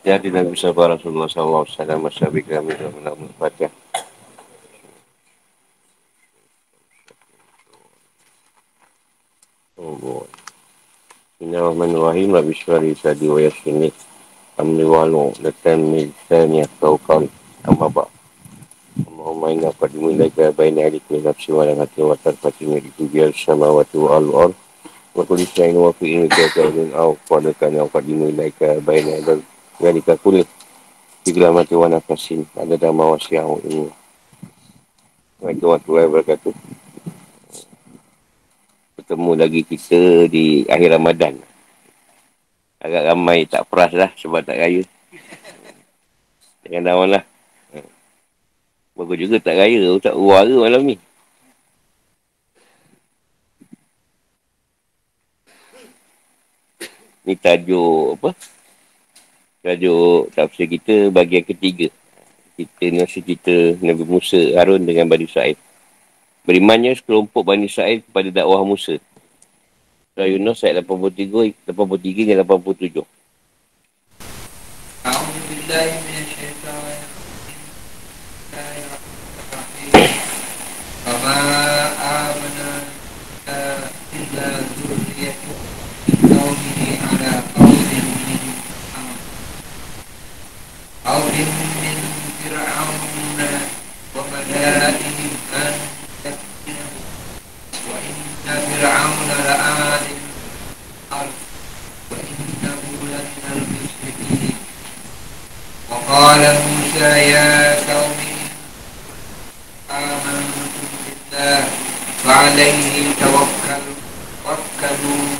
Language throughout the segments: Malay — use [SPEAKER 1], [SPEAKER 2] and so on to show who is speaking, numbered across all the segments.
[SPEAKER 1] Jadi Nabi Sabar Rasulullah SAW Masyarakat kami dalam Al-Fatihah Oh boy. Bismillahirrahmanirrahim. Rabbi Syari Sadi wa Yasini Amri walu Letan Miltani Atau kau Amabak Allahumma inna qadimu ilaika Baina alik Min nafsi wa langhati Wa tarfati Miliku biar Sama wa al-ar Wa kulli syai'in wa fi'in Kairin au Qadakan Au qadimu ilaika Baina alik Yalika kulit Tiga mati wa nafasin Ada dama wa syiahu ini Assalamualaikum warahmatullahi wabarakatuh bertemu lagi kita di akhir Ramadan. Agak ramai tak peras lah sebab tak raya. Jangan dawan lah. Bagus juga tak raya. Tak uar ke malam ni? Ni tajuk apa? Tajuk tafsir kita bagian ketiga. Kita nasi kita Nabi Musa Harun dengan Bani Sa'id. Berimannya sekelompok Bani Israel kepada dakwah Musa. Surah Yunus ayat 83, 83 dan 87.
[SPEAKER 2] أو من فرعون وملائهم أن فرعون لآل الأرض وإنه لمن المسرفين وقال موسى يا قوم آمنتم بالله فعليه توكل توكلوا فقالوا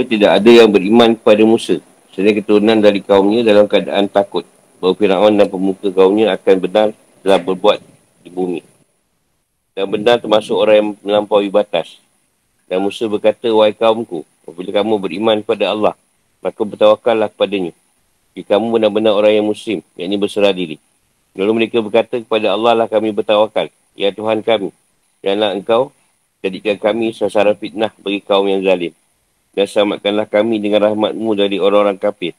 [SPEAKER 1] Maka tidak ada yang beriman kepada Musa. Selain keturunan dari kaumnya dalam keadaan takut. Bahawa Fir'aun dan pemuka kaumnya akan benar telah berbuat di bumi. Dan benar termasuk orang yang melampaui batas. Dan Musa berkata, Wahai kaumku, apabila kamu beriman kepada Allah, maka bertawakallah kepadanya. Jika kamu benar-benar orang yang muslim, yakni berserah diri. Lalu mereka berkata kepada Allah lah kami bertawakal. Ya Tuhan kami, janganlah engkau jadikan kami sasaran fitnah bagi kaum yang zalim dan selamatkanlah kami dengan rahmatmu dari orang-orang kafir.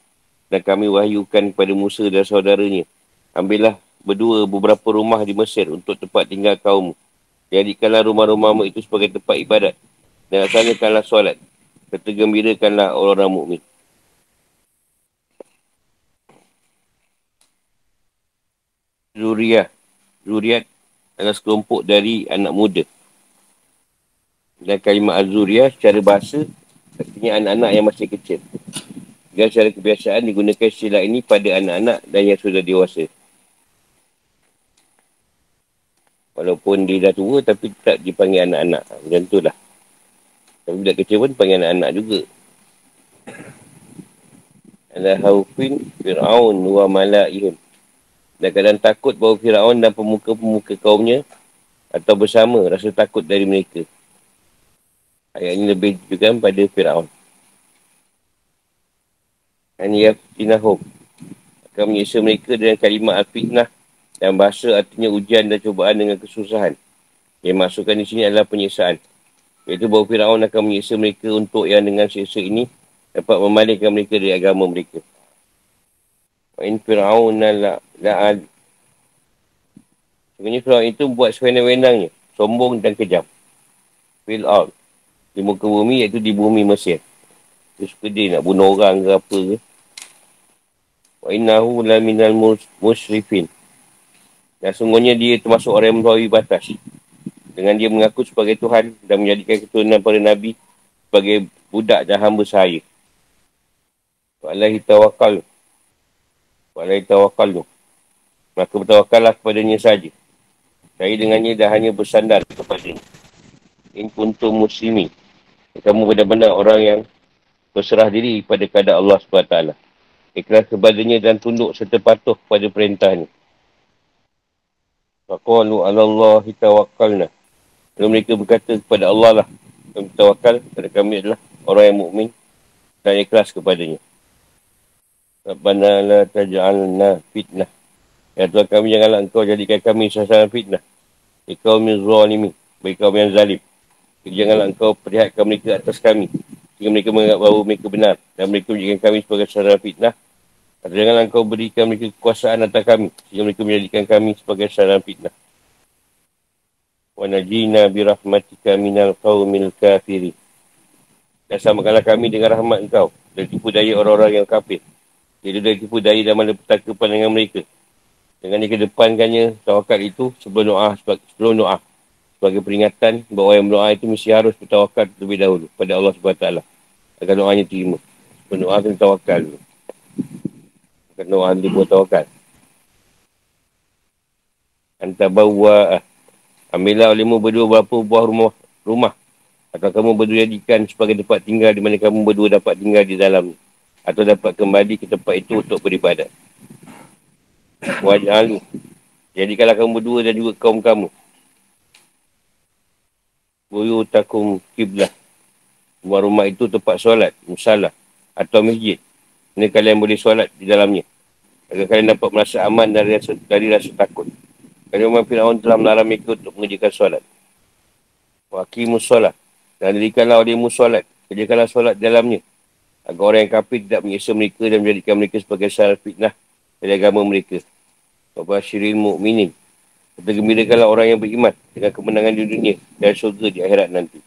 [SPEAKER 1] Dan kami wahyukan kepada Musa dan saudaranya. Ambillah berdua beberapa rumah di Mesir untuk tempat tinggal kaum. Jadikanlah rumah-rumahmu itu sebagai tempat ibadat. Dan laksanakanlah solat. Ketergembirakanlah orang-orang mukmin. Zuriat. Zuriat adalah sekelompok dari anak muda. Dan kalimat Azuriyah secara bahasa Artinya anak-anak yang masih kecil. Dan secara kebiasaan digunakan istilah ini pada anak-anak dan yang sudah dewasa. Walaupun dia dah tua tapi tak dipanggil anak-anak. Macam tu lah. Tapi budak kecil pun panggil anak-anak juga. Ala haufin Fir'aun wa mala'ihim. Dan kadang takut bahawa Fir'aun dan pemuka-pemuka kaumnya atau bersama rasa takut dari mereka. Ayat ini lebih juga pada Fir'aun. Aniyaf dinahum. Akan menyiksa mereka dengan kalimat al-fitnah dan bahasa artinya ujian dan cubaan dengan kesusahan. Yang masukkan di sini adalah penyiksaan. Iaitu bahawa Fir'aun akan menyiksa mereka untuk yang dengan siksa ini dapat memalingkan mereka dari agama mereka. Wa'in Fir'aun la'al. Sebenarnya Fir'aun itu buat sewenang-wenangnya. Sombong dan kejam. Fir'aun di muka bumi iaitu di bumi Mesir. Dia suka dia nak bunuh orang ke apa ke. Wa innahu la minal musrifin. Dan sungguhnya dia termasuk orang yang melampaui batas. Dengan dia mengaku sebagai Tuhan dan menjadikan keturunan para Nabi sebagai budak dan hamba sahaya. Wa'alahi tawakal Walai tawakal. Maka bertawakallah kepadanya saja. Saya dengannya dah hanya bersandar kepadanya. In kuntum muslimi. Kamu benar-benar orang yang berserah diri pada keadaan Allah SWT. Ikhlas kepadanya dan tunduk serta patuh pada perintahnya. Faqalu ala Allah tawakkalna. Lalu mereka berkata kepada Allah lah. Kami tawakal pada kami adalah orang yang mukmin dan ikhlas kepadanya. Rabbana la taj'alna fitnah. Ya Tuhan kami janganlah engkau jadikan kami sasaran fitnah. Ikau min zalimi. Bagi kaum yang zalim. Janganlah engkau perlihatkan mereka atas kami. Sehingga mereka menganggap bahawa mereka benar. Dan mereka menjadikan kami sebagai sasaran fitnah. Atau janganlah engkau berikan mereka kekuasaan atas kami. Sehingga mereka menjadikan kami sebagai sasaran fitnah wa najina bi rahmatika minal qaumil kafirin. Dan samakanlah kami dengan rahmat engkau dari tipu daya orang-orang yang kafir. Jadi dari tipu daya dan mana petaka pandangan mereka. Dengan dikedepankannya tawakal itu sebelum doa, sebelum doa. Sebagai peringatan bahawa yang berdoa itu mesti harus bertawakal terlebih dahulu pada Allah SWT. Agar doanya terima. Sebelum doa kena tawakal dulu. Agar doa dia buat tawakal. Antabawa Ambillah olehmu berdua berapa buah rumah rumah atau kamu berdua jadikan sebagai tempat tinggal di mana kamu berdua dapat tinggal di dalam atau dapat kembali ke tempat itu untuk beribadat. Wajah. Jadikanlah kamu berdua dan juga kaum kamu. Buyu takum kiblah. Rumah-rumah itu tempat solat, musalah atau masjid. Ini kalian boleh solat di dalamnya. Agar kalian dapat merasa aman dari rasa, dari rasa takut. Kerana Umar Fir'aun telah melarang mereka untuk mengerjakan solat. Wakimus solat. Dan dirikanlah oleh solat. Kerjakanlah solat dalamnya. Agar orang yang kafir tidak menyiksa mereka dan menjadikan mereka sebagai salah fitnah dari agama mereka. Bapak Syirin Mu'minin. Kita gembirakanlah orang yang beriman dengan kemenangan di dunia dan surga di akhirat nanti.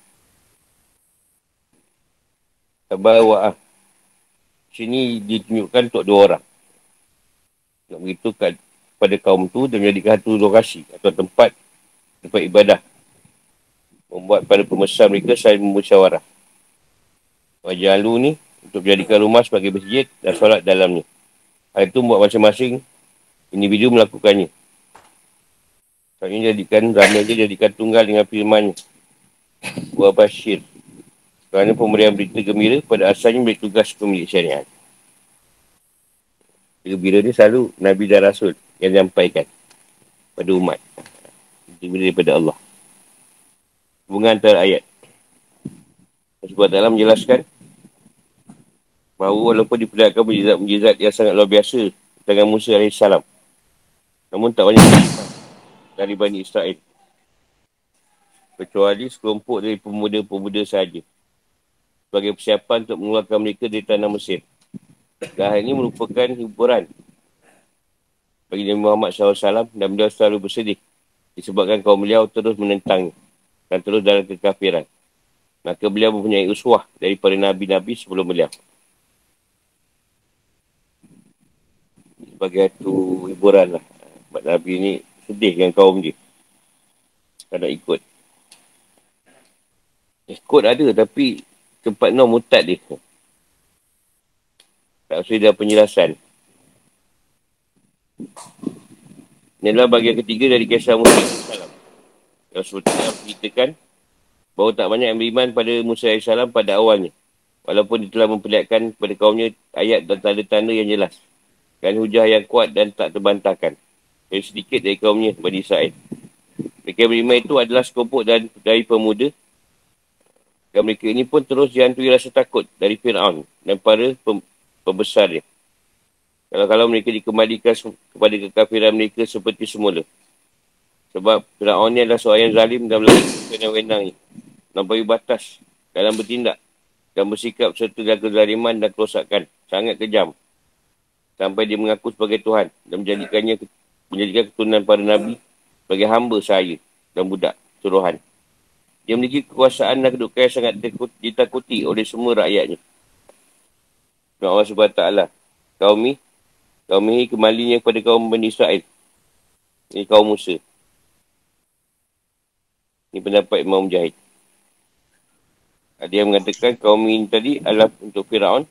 [SPEAKER 1] Tabawa'ah. Sini ditunjukkan untuk dua orang. Nak beritahu pada kaum tu dan menjadikan satu lokasi atau tempat tempat ibadah. Membuat pada pemesan mereka saya memusyawarah. Wajah Alu ni untuk menjadikan rumah sebagai masjid dan solat dalamnya. Hal itu buat masing-masing individu melakukannya. Selanjutnya jadikan ramai dia jadikan tunggal dengan firmannya. Wa Bashir. Kerana pemberian berita gembira pada asalnya beri tugas pemilik syariat. Gembira ni selalu Nabi dan Rasul yang disampaikan pada umat. Itu daripada Allah. Hubungan antara ayat. Sebab dalam menjelaskan bahawa walaupun diperlihatkan mujizat-mujizat yang sangat luar biasa dengan Musa AS. Namun tak banyak dari Bani Israel. Kecuali sekelompok dari pemuda-pemuda sahaja. Sebagai persiapan untuk mengeluarkan mereka dari tanah Mesir. Dan hal ini merupakan hiburan bagi Nabi Muhammad SAW dan beliau selalu bersedih disebabkan kaum beliau terus menentang dan terus dalam kekafiran. Maka beliau mempunyai uswah daripada Nabi-Nabi sebelum beliau. Sebagai satu hiburan lah. Sebab Nabi ni sedih dengan kaum dia. Tak nak ikut. Ikut ada tapi tempat no mutat dia. Tak usah dia penjelasan. Ini adalah bahagian ketiga dari kisah Musa AS. Rasulullah ceritakan bahawa tak banyak yang beriman pada Musa AS pada awalnya. Walaupun dia telah memperlihatkan kepada kaumnya ayat dan tanda-tanda yang jelas. Dan hujah yang kuat dan tak terbantahkan. Dari sedikit dari kaumnya, Bani Israel. Mereka beriman itu adalah sekelompok dan dari pemuda. Dan mereka ini pun terus dihantui rasa takut dari Fir'aun dan para pembesarnya. Kalau-kalau mereka dikembalikan kepada kekafiran mereka seperti semula. Sebab Fir'aun ni adalah seorang yang zalim dan melakukan yang wenangnya. Nampak batas dalam bertindak dan bersikap serta dalam kezaliman dan kerosakan. Sangat kejam. Sampai dia mengaku sebagai Tuhan dan menjadikannya menjadikan keturunan para Nabi sebagai hamba saya dan budak suruhan. Dia memiliki kekuasaan dan kedudukan yang sangat ditakuti oleh semua rakyatnya. Allah SWT. Kaum ni Kaum ini kembalinya kepada kaum Bani Israel. Ini kaum Musa. Ini pendapat Imam Mujahid. Ada yang mengatakan kaum ini tadi adalah untuk Fir'aun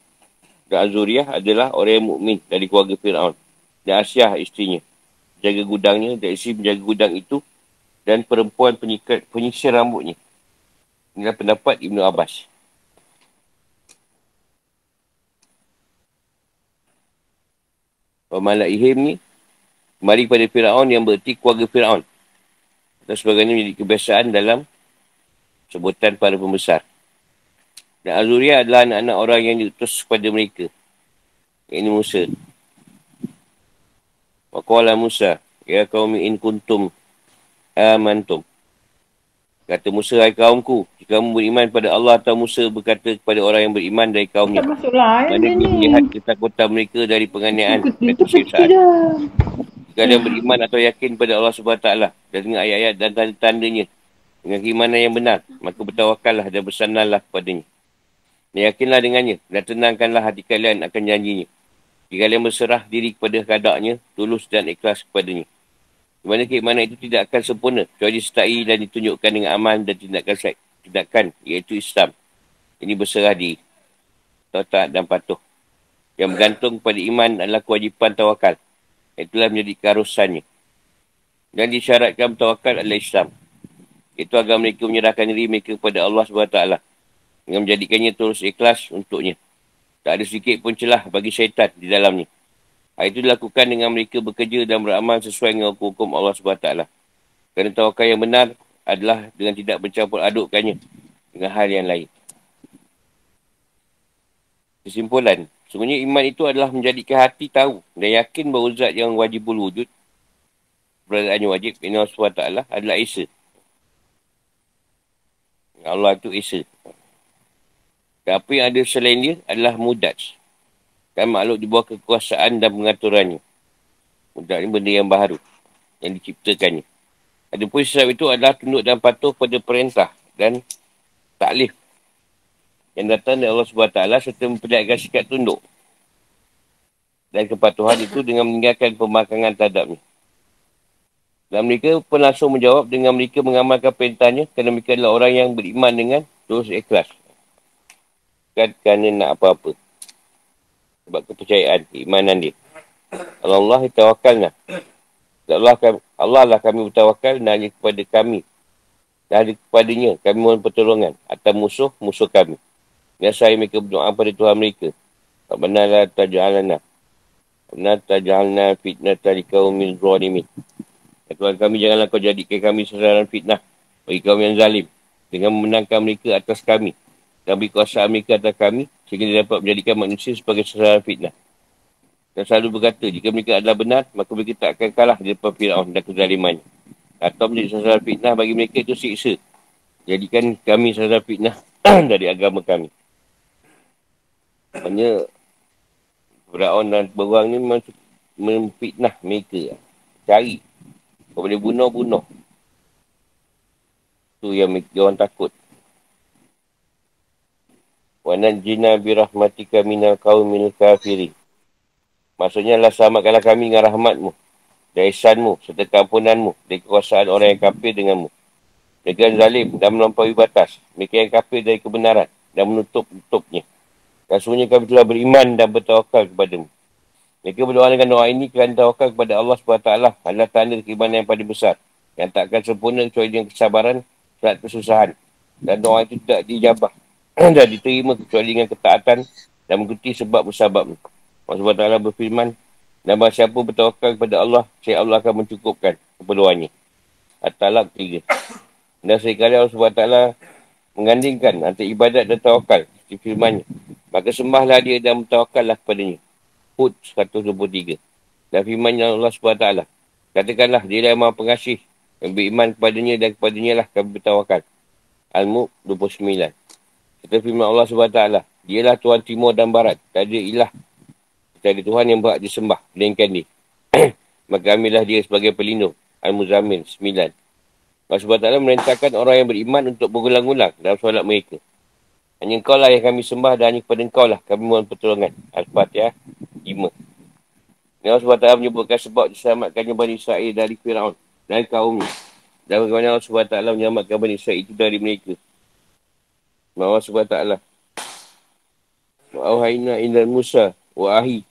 [SPEAKER 1] dan Azuriyah adalah orang yang mukmin dari keluarga Fir'aun. dan Asyah istrinya. Jaga gudangnya dan isteri menjaga gudang itu dan perempuan penyikat, penyisir rambutnya. Inilah pendapat Ibn Abbas. Pemalak Ihim ni kembali kepada Fir'aun yang berarti keluarga Fir'aun. Dan sebagainya menjadi kebiasaan dalam sebutan para pembesar. Dan Azuria adalah anak-anak orang yang diutus kepada mereka. Ini Musa. Waqala Musa. Ya kaumi in kuntum amantum. Kata Musa, hai kaumku, jika kamu beriman pada Allah atau Musa berkata kepada orang yang beriman dari kaumnya. Tak masuklah ayat ni. melihat ketakutan mereka dari penganiayaan dan kesyusahan. Jika kalian beriman atau yakin pada Allah SWT dan dengan ayat-ayat dan tanda-tandanya dengan keimanan yang benar, maka bertawakallah dan bersandarlah kepadanya. Dan yakinlah dengannya dan tenangkanlah hati kalian akan janjinya. Jika kalian berserah diri kepada kadaknya, tulus dan ikhlas kepadanya. Di mana keimanan itu tidak akan sempurna kecuali disertai dan ditunjukkan dengan aman dan tindakan tindakan iaitu Islam. Ini berserah di taat dan patuh. Yang bergantung kepada iman adalah kewajipan tawakal. Itulah menjadi keharusannya. Dan disyaratkan tawakal adalah Islam. Itu agar mereka menyerahkan diri mereka kepada Allah SWT. Dengan menjadikannya terus ikhlas untuknya. Tak ada sedikit pun celah bagi syaitan di dalamnya. Hal itu dilakukan dengan mereka bekerja dan beramal sesuai dengan hukum Allah SWT. Kerana tawakal yang benar adalah dengan tidak bercampur adukkannya dengan hal yang lain. Kesimpulan, sebenarnya iman itu adalah menjadikan hati tahu dan yakin bahawa zat yang wajibul wujud, beradaannya wajib, ini Allah SWT adalah Isa. Allah itu Isa. Dan apa yang ada selain dia adalah mudaj kan makhluk di bawah kekuasaan dan pengaturannya. Mudah ni benda yang baru yang diciptakannya. Ada pun sebab itu adalah tunduk dan patuh pada perintah dan taklif yang datang dari Allah SWT serta memperlihatkan sikap tunduk dan kepatuhan itu dengan meninggalkan pemakangan terhadapnya. Dan mereka pun langsung menjawab dengan mereka mengamalkan perintahnya kerana mereka adalah orang yang beriman dengan terus ikhlas. Kan kerana nak apa-apa. Sebab kepercayaan, keimanan dia. Allah Allah tawakalna. Allah, Allah lah kami bertawakal dan hanya kepada kami. Dan hanya kepadanya kami mohon pertolongan. Atau musuh, musuh kami. Biasa mereka berdoa pada Tuhan mereka. Tak benar lah taj'alana. Benar taj'alna fitnah talikau min zualimin. Ya Tuhan kami janganlah kau jadikan kami sasaran fitnah bagi kaum yang zalim. Dengan memenangkan mereka atas kami. Dan beri kuasa mereka atas kami sehingga dia dapat menjadikan manusia sebagai sasaran fitnah. Dan selalu berkata, jika mereka adalah benar, maka mereka tak akan kalah di depan Fir'aun dan kezalimannya. Atau menjadi sasaran fitnah bagi mereka itu siksa. Jadikan kami sasaran fitnah dari agama kami. Maksudnya, Fir'aun dan beruang ni memang memfitnah mereka. Cari. Kau boleh bunuh, bunuh. Itu yang mereka, orang takut. Wa najina birahmatika minal qawmil kafirin. Maksudnya lah selamatkanlah kami dengan rahmatmu. Dan ihsanmu serta keampunanmu. Dan kekuasaan orang yang kafir denganmu. Mereka yang zalim dan melampaui batas. Mereka yang kafir dari kebenaran dan menutup-tutupnya. Dan semuanya kami telah beriman dan bertawakal kepadamu. Mereka berdoa dengan doa ini kerana tawakal kepada Allah SWT adalah tanda keimanan yang paling besar. Yang tak akan sempurna kecuali dengan kesabaran saat kesusahan. Dan doa itu tidak dijabah. Dan diterima kecuali dengan ketaatan dan mengikuti sebab bersabab. Allah SWT berfirman, dan bahawa siapa bertawakal kepada Allah, saya Allah akan mencukupkan keperluannya. At-Talak 3. Dan sekali Allah SWT mengandingkan antara ibadat dan tawakal di firmannya. Maka sembahlah dia dan bertawakallah kepadanya. Hud 123. Dan firmannya Allah SWT. Katakanlah dia yang maha pengasih yang beriman kepadanya dan kepadanya lah kami bertawakal. Al-Mu'b 29. Kata firman Allah SWT. Dialah Tuhan Timur dan Barat. Tak ada ilah. Tak ada Tuhan yang berhak disembah. Melainkan dia. Maka ambillah dia sebagai pelindung. Al-Muzamin 9. Allah SWT merintahkan orang yang beriman untuk berulang-ulang dalam solat mereka. Hanya engkau lah yang kami sembah dan hanya kepada engkau lah kami mohon pertolongan. Al-Fatihah 5. Allah SWT menyebutkan sebab diselamatkannya Bani Israel dari Fir'aun dan kaumnya. Dan bagaimana Allah SWT menyelamatkan Bani Israel itu dari mereka. Allah SWT. Wa awhayna ila Musa wa ahi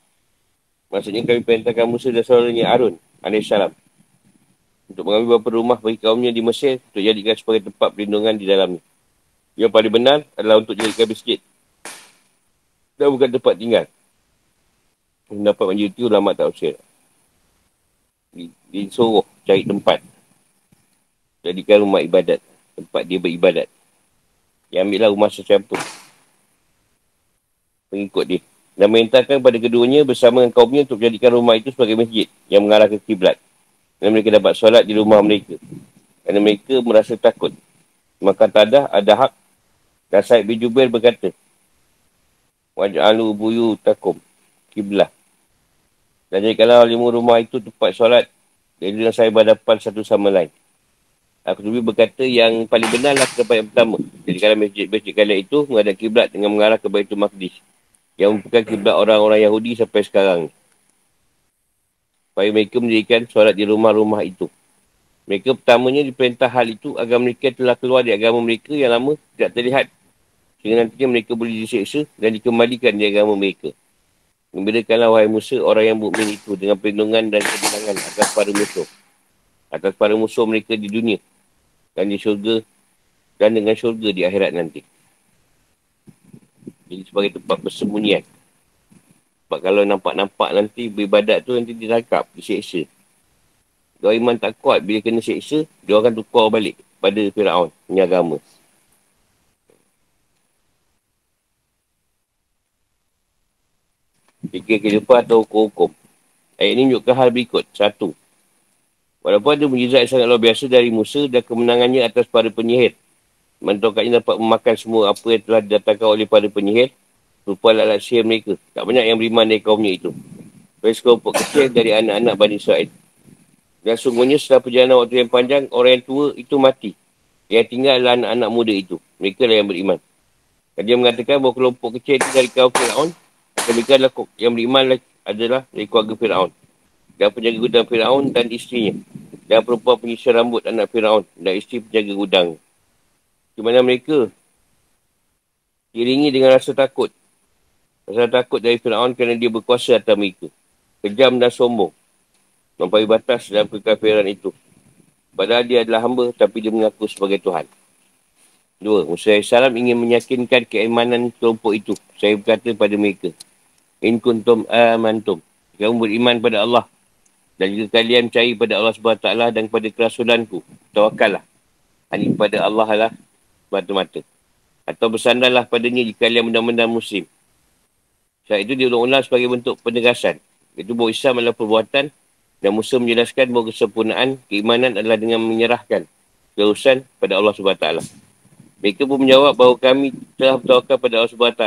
[SPEAKER 1] Maksudnya kami perintahkan Musa dan saudaranya Arun AS. Untuk mengambil beberapa rumah bagi kaumnya di Mesir untuk jadikan sebagai tempat perlindungan di dalamnya. Yang paling benar adalah untuk jadikan masjid. Dan bukan tempat tinggal. Dapat menjadi ulama tak usir. Disuruh cari tempat. Jadikan rumah ibadat. Tempat dia beribadat. Yang ambillah rumah secampur. Pengikut dia. Dan merintahkan kepada keduanya bersama dengan kaumnya untuk menjadikan rumah itu sebagai masjid yang mengarah ke kiblat. Dan mereka dapat solat di rumah mereka. Kerana mereka merasa takut. Maka tadah ada hak. Dan Said bin Jubair berkata. Waj'alu buyu takum. Kiblah. Dan jadikanlah lima rumah itu tempat solat. Jadi dengan saya berhadapan satu sama lain. Aku lebih berkata yang paling benar lah tempat yang pertama. Jadi kalau masjid-masjid kalian itu menghadap kiblat dengan mengarah ke Baitul Maqdis yang merupakan kiblat orang-orang Yahudi sampai sekarang. Supaya mereka mendirikan solat di rumah-rumah itu. Mereka pertamanya diperintah hal itu agar mereka telah keluar di agama mereka yang lama tidak terlihat. Sehingga nantinya mereka boleh diseksa dan dikembalikan di agama mereka. Memberikanlah wahai Musa orang yang mukmin itu dengan perlindungan dan kebenangan atas para musuh. Atas para musuh mereka di dunia. Dan di syurga. Dan dengan syurga di akhirat nanti. Jadi sebagai tempat persembunyian. Sebab kalau nampak-nampak nanti beribadat tu nanti ditangkap, diseksa. Kalau iman tak kuat bila kena seksa, dia akan tukar balik pada Fir'aun, punya agama. Fikir kehidupan atau hukum-hukum. Ayat ini menunjukkan hal berikut. Satu. Walaupun ada mujizat yang sangat luar biasa dari Musa dan kemenangannya atas para penyihir Mentokatnya dapat memakan semua apa yang telah didatangkan oleh para penyihir. Rupa alat sihir mereka. Tak banyak yang beriman dari kaumnya itu. Dari sekelompok kecil dari anak-anak Bani Israel. Dan sungguhnya setelah perjalanan waktu yang panjang, orang yang tua itu mati. Yang tinggal adalah anak-anak muda itu. Mereka lah yang beriman. Dan dia mengatakan bahawa kelompok kecil itu dari kaum Fir'aun. Mereka adalah yang beriman adalah dari keluarga Fir'aun. Dan penjaga gudang Fir'aun dan isterinya. Dan perempuan penyisir rambut anak Fir'aun. Dan isteri penjaga gudang. Di mana mereka diringi dengan rasa takut. Rasa takut dari Fir'aun kerana dia berkuasa atas mereka. Kejam dan sombong. Mempunyai batas dalam kekafiran itu. Padahal dia adalah hamba tapi dia mengaku sebagai Tuhan. Dua, Musa AS ingin meyakinkan keimanan kelompok itu. Saya berkata kepada mereka. In kuntum amantum. Kamu beriman pada Allah. Dan jika kalian percaya pada Allah SWT dan kepada kerasulanku. Tawakallah. Ini kepada Allah lah mata-mata. Atau bersandarlah padanya jika kalian benar-benar muslim. Saat itu diulang-ulang sebagai bentuk penegasan. Itu bahawa Islam adalah perbuatan dan Musa menjelaskan bahawa kesempurnaan keimanan adalah dengan menyerahkan keurusan pada Allah SWT. Mereka pun menjawab bahawa kami telah bertawakal pada Allah SWT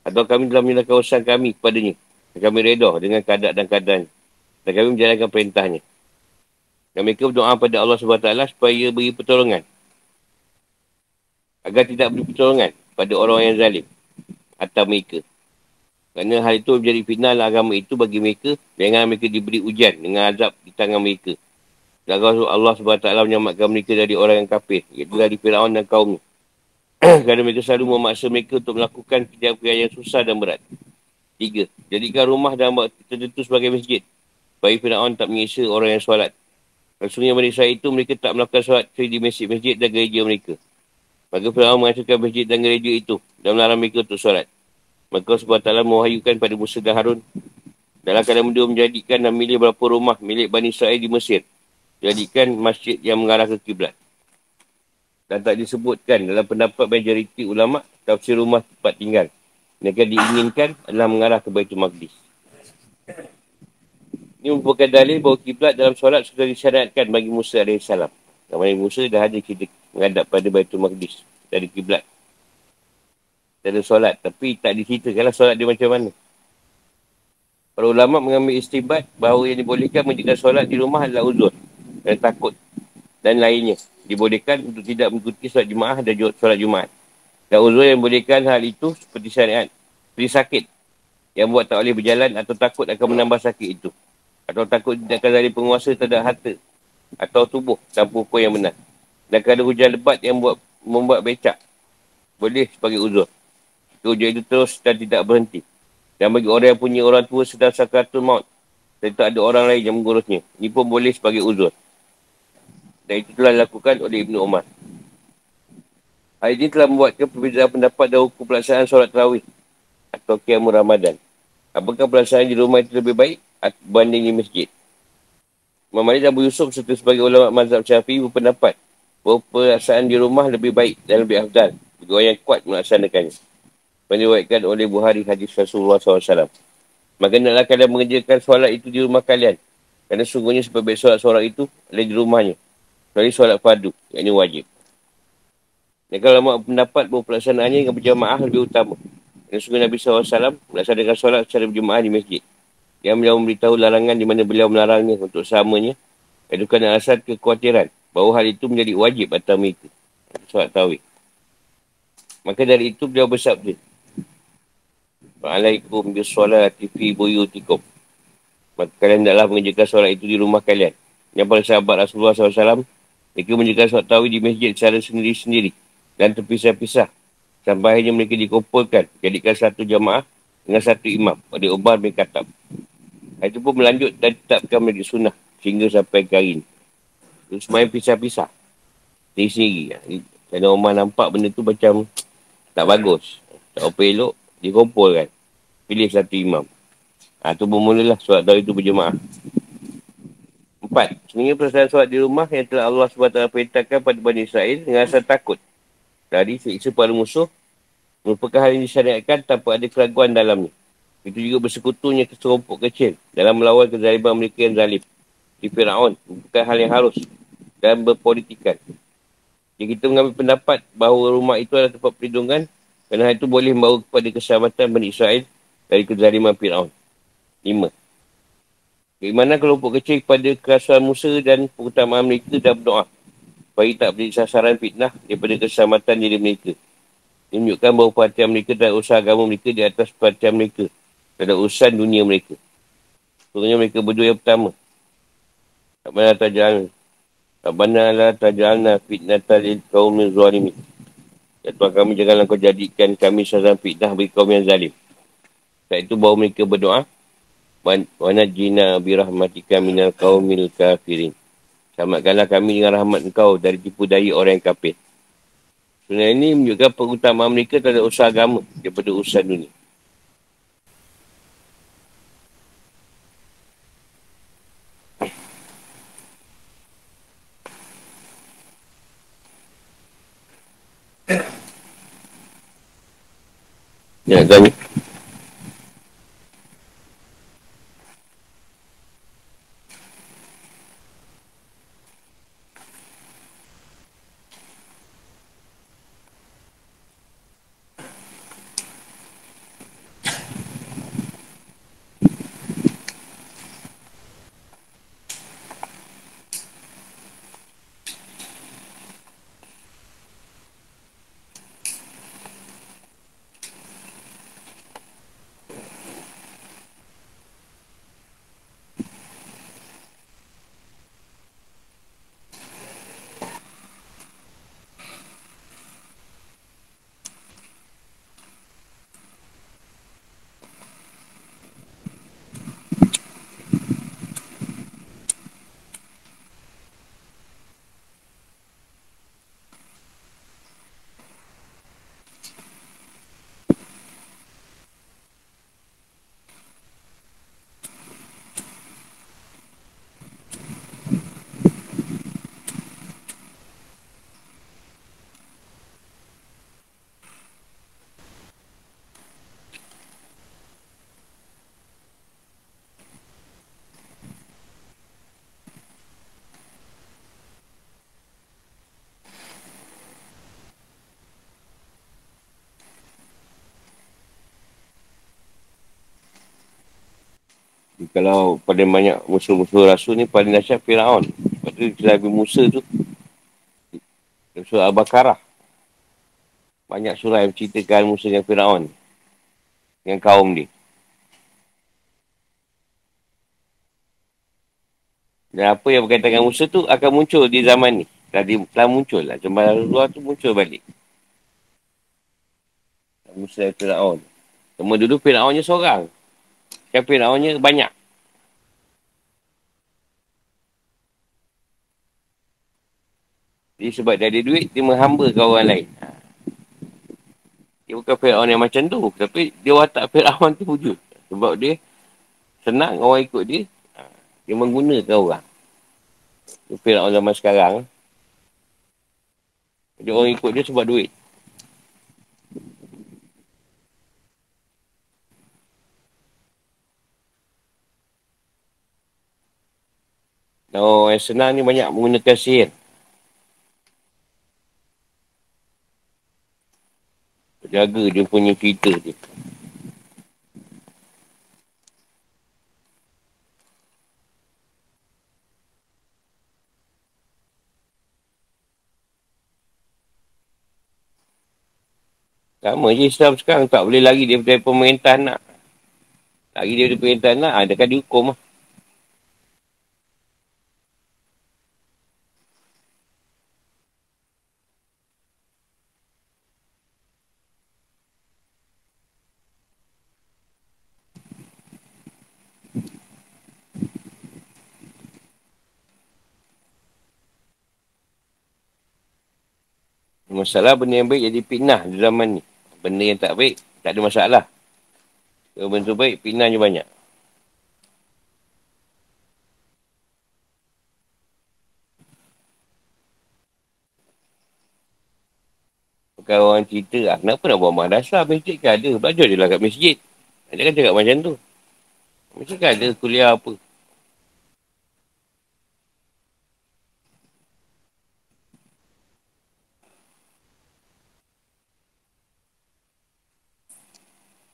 [SPEAKER 1] atau kami telah menyerahkan urusan kami kepadanya. Dan kami reda dengan keadaan dan keadaan. Dan kami menjalankan perintahnya. Dan mereka berdoa pada Allah SWT supaya beri pertolongan agar tidak beri pertolongan pada orang yang zalim atau mereka. Kerana hal itu menjadi final agama itu bagi mereka dengan mereka diberi ujian dengan azab di tangan mereka. Dan Allah SWT menyelamatkan mereka dari orang yang kafir, iaitu dari Fir'aun dan kaumnya. Kerana mereka selalu memaksa mereka untuk melakukan kerja-kerja yang susah dan berat. Tiga, jadikan rumah dan tertentu sebagai masjid. Bagi Fir'aun tak menyiksa orang yang solat. Rasulnya mereka itu mereka tak melakukan solat di masjid-masjid dan gereja mereka. Maka Fir'aun menghancurkan masjid dan gereja itu dan melarang mereka untuk solat. Maka SWT mewahyukan pada Musa dan Harun dalam keadaan berdua menjadikan dan milih beberapa rumah milik Bani Israel di Mesir. Jadikan masjid yang mengarah ke kiblat. Dan tak disebutkan dalam pendapat majoriti ulama tafsir rumah tempat tinggal. Mereka diinginkan adalah mengarah ke Baitul Maqdis. Ini merupakan dalil bahawa kiblat dalam solat sudah disyariatkan bagi Musa AS. Namanya Musa dah ada kita menghadap pada Baitul Maqdis dari kiblat. Dari solat. Tapi tak diceritakanlah solat dia macam mana. Para ulama mengambil istibat bahawa yang dibolehkan menjaga solat di rumah adalah uzur. Dan takut. Dan lainnya. Dibolehkan untuk tidak mengikuti solat Jumaat dan solat Jumaat. Dan uzur yang bolehkan hal itu seperti syariat. Seperti sakit. Yang buat tak boleh berjalan atau takut akan menambah sakit itu. Atau takut tidak akan dari penguasa terhadap harta. Atau tubuh tanpa hukum yang benar. Dan kalau hujan lebat yang buat membuat becak. Boleh sebagai uzur. Hujan itu terus dan tidak berhenti. Dan bagi orang yang punya orang tua sedang sakratul maut. Dan tak ada orang lain yang mengurusnya. Ini pun boleh sebagai uzur. Dan itu telah dilakukan oleh Ibn Umar. Hal ini telah membuatkan perbezaan pendapat dan hukum pelaksanaan solat terawih atau kiamu Ramadan. Apakah pelaksanaan di rumah itu lebih baik berbanding di masjid? Imam Malik dan Abu Yusuf serta sebagai ulama mazhab syafi'i berpendapat bahawa pelaksanaan di rumah lebih baik dan lebih afdal orang yang kuat melaksanakannya. Meniwaikan oleh Buhari hadis Rasulullah SAW. Maka naklah kalian mengerjakan solat itu di rumah kalian. Kerana sungguhnya sebaik solat solat itu ada di rumahnya. Kecuali solat fardu, yang ini wajib. Dan kalau mak pendapat bahawa pelaksanaannya dengan berjamaah lebih utama. Dan sungguh Nabi SAW melaksanakan solat secara berjamaah di masjid. Yang beliau memberitahu larangan di mana beliau melarangnya untuk samanya. Itu kerana alasan kekhawatiran bahawa hal itu menjadi wajib atas mereka. Solat tawih. Maka dari itu beliau bersabda. Wa'alaikum bisolati fi buyutikum. Maka kalian adalah mengerjakan solat itu di rumah kalian. Yang para sahabat Rasulullah SAW mereka menjaga solat tawi di masjid secara sendiri-sendiri dan terpisah-pisah. Sampai akhirnya mereka dikumpulkan. Jadikan satu jamaah dengan satu imam. Pada Umar bin Khattab. Itu pun melanjut dan tetapkan menjadi sunnah. Sehingga sampai ke hari. Itu semuanya pisah-pisah. Sendiri-sendiri. Kerana Umar nampak benda tu macam tak bagus. Tak apa elok. Dikumpulkan. Pilih satu imam. Ha, tu bermulalah solat tawi itu berjemaah. Empat, sebenarnya perasaan solat di rumah yang telah Allah SWT perintahkan pada Bani Israel dengan rasa takut. Dari siksa pada musuh, merupakan hal yang disyariatkan tanpa ada keraguan dalamnya. Itu juga bersekutunya keserompok kecil dalam melawan kezaliban mereka yang zalim. Di Fir'aun, bukan hal yang harus dan berpolitikan. Jika kita mengambil pendapat bahawa rumah itu adalah tempat perlindungan, kerana itu boleh membawa kepada keselamatan Bani Israel dari kezaliman Fir'aun. Lima. Bagaimana kelompok kecil kepada kerasuan Musa dan keutamaan mereka dan berdoa. Supaya tak beri sasaran fitnah daripada keselamatan diri mereka. Ini menunjukkan bahawa perhatian mereka dan usaha agama mereka di atas perhatian mereka. Dan urusan dunia mereka. Sebenarnya mereka berdua yang pertama. Tak mana tajal. Tak mana lah tajalna fitnah talil kaum yang zalimi. Ya Tuhan kami janganlah kau jadikan kami sasaran fitnah bagi kaum yang zalim. Saat itu bahawa mereka berdoa wa najina bi rahmatika minal qaumil kafirin. Selamatkanlah kami dengan rahmat engkau dari tipu daya orang yang kafir. Sebenarnya ini menunjukkan pengutamaan mereka terhadap usaha agama daripada usaha dunia. Ya, tanya. Kalau pada banyak musuh-musuh rasul ni paling dahsyat Fir'aun. Lepas tu Nabi Musa tu surah Al-Baqarah. Banyak surah yang ceritakan Musa dengan Fir'aun. Dengan kaum dia. Dan apa yang berkaitan dengan Musa tu akan muncul di zaman ni. Tadi telah muncul lah. Jemaah luar tu muncul balik. Musa dan Fir'aun. Cuma dulu Fir'aunnya seorang. Kan Fir'aunnya banyak. Jadi sebab dia ada duit, dia menghamba ke orang lain. Ha. Dia bukan Fir'aun yang macam tu. Tapi dia watak Fir'aun tu wujud. Sebab dia senang orang ikut dia. Ha. Dia menggunakan orang. Fir'aun zaman sekarang. Dia orang ikut dia sebab duit. Oh, yang senang ni banyak menggunakan sihir. Jaga dia punya cerita dia. Sama je Islam sekarang tak boleh lari daripada pemerintah nak. Lari daripada pemerintah nak, ada kan dihukum lah. Masalah benda yang baik jadi fitnah di zaman ni. Benda yang tak baik, tak ada masalah. Kalau benda baik, fitnahnya banyak. Bukan orang cerita lah. Kenapa nak buat madrasah? Masjid kan ada. Belajar je lah kat masjid. Dia kan cakap macam tu. Masjid kan ada kuliah apa.